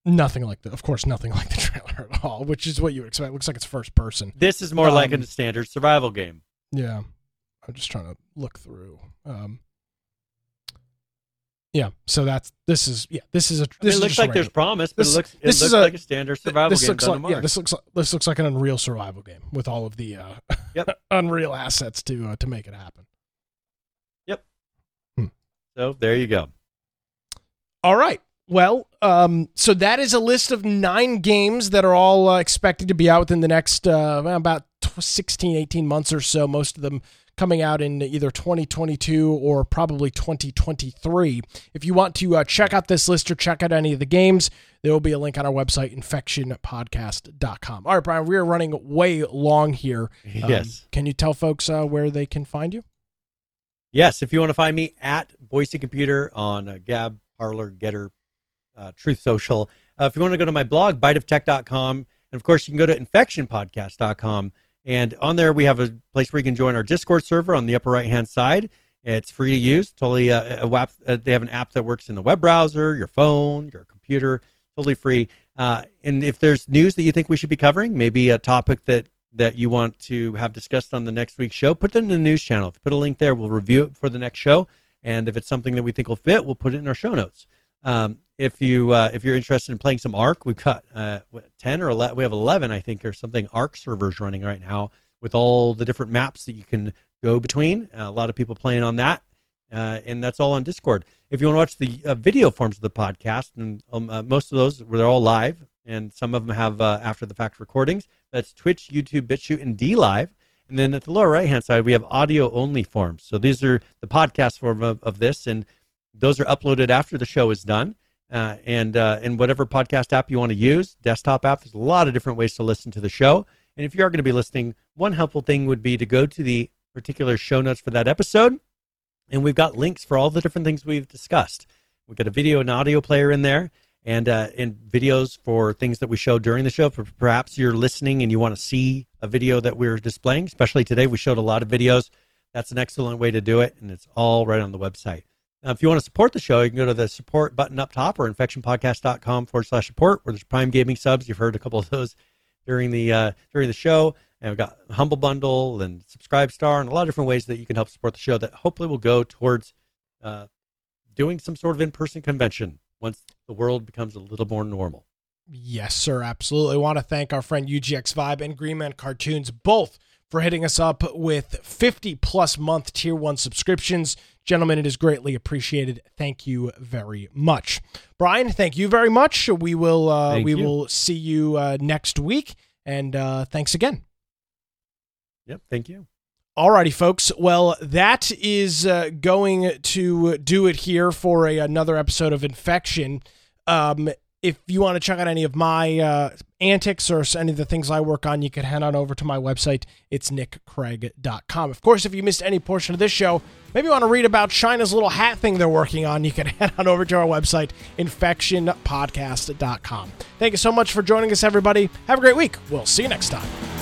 nothing like the, of course, nothing <laughs> like the trailer at all, which is what you would expect. It looks like it's first person. This is more like Um, a standard survival game. Yeah, I'm just trying to look through. Um, yeah, so that's this is yeah this is a I mean, this it is looks like there's promise, but this- it looks it looks a- like a standard survival this game looks like yeah this looks like this looks like an Unreal survival game with all of the uh, Yep. <laughs> Unreal assets to uh, to make it happen. Yep, so there you go. All right. Well, um, so that is a list of nine games that are all uh, expected to be out within the next uh, about tw- 16, 18 months or so. Most of them coming out in either 2022 or probably 2023. If you want to uh, check out this list or check out any of the games, there will be a link on our website, infectionpodcast.com. All right, Brian, we are running way long here. Um, yes. Can you tell folks uh, where they can find you? Yes, if you want to find me at Boise Computer on uh, Gab, Parler, Gettr, uh, Truth Social. Uh, if you want to go to my blog, biteoftech.com. And of course, you can go to infectionpodcast.com. And on there, we have a place where you can join our Discord server on the upper right hand side. It's free to use. Totally, uh, a uh, they have an app that works in the web browser, your phone, your computer. Totally free. Uh, and if there's news that you think we should be covering, maybe a topic that that you want to have discussed on the next week's show, put it in the news channel. If you put a link there, we'll review it for the next show. And if it's something that we think will fit, we'll put it in our show notes. Um, if you uh, if you're interested in playing some Ark, we've got uh, ten or 11, we have eleven, I think, or something Ark servers running right now with all the different maps that you can go between. Uh, a lot of people playing on that, uh, and that's all on Discord. If you want to watch the uh, video forms of the podcast, and um, uh, most of those they're all live, and some of them have after the fact recordings. That's Twitch, YouTube, BitChute, and DLive. And then at the lower right hand side, we have audio only forms. So these are the podcast form of, of this, and those are uploaded after the show is done. Uh, and uh, whatever podcast app you want to use, desktop app, there's a lot of different ways to listen to the show. And if you are going to be listening, one helpful thing would be to go to the particular show notes for that episode, and we've got links for all the different things we've discussed. We've got a video and audio player in there, and uh, videos for things that we show during the show. For perhaps you're listening and you want to see a video that we're displaying. Especially today, we showed a lot of videos. That's an excellent way to do it, and it's all right on the website. Now, if you want to support the show, you can go to the support button up top or infectionpodcast.com forward slash support, where there's Prime Gaming subs. You've heard a couple of those during the uh, during the show. And we've got Humble Bundle and SubscribeStar and a lot of different ways that you can help support the show that hopefully will go towards uh, doing some sort of in person convention once the world becomes a little more normal. Yes, sir. Absolutely. I want to thank our friend UGX Vibe and Green Man Cartoons both for hitting us up with 50 plus month tier one subscriptions. Gentlemen, it is greatly appreciated. Thank you very much. Brian, thank you very much. We will uh, we you. will see you uh, next week. And uh, thanks again. Yep. Thank you. Alrighty, folks. Well, that is uh, going to do it here for a, another episode of Infection. Um, if you want to check out any of my uh, antics or any of the things I work on, you can head on over to my website. It's nickcraig.com. Of course, if you missed any portion of this show, maybe you want to read about China's little hat thing they're working on, you can <laughs> head on over to our website, infectionpodcast.com. Thank you so much for joining us, everybody. Have a great week. We'll see you next time.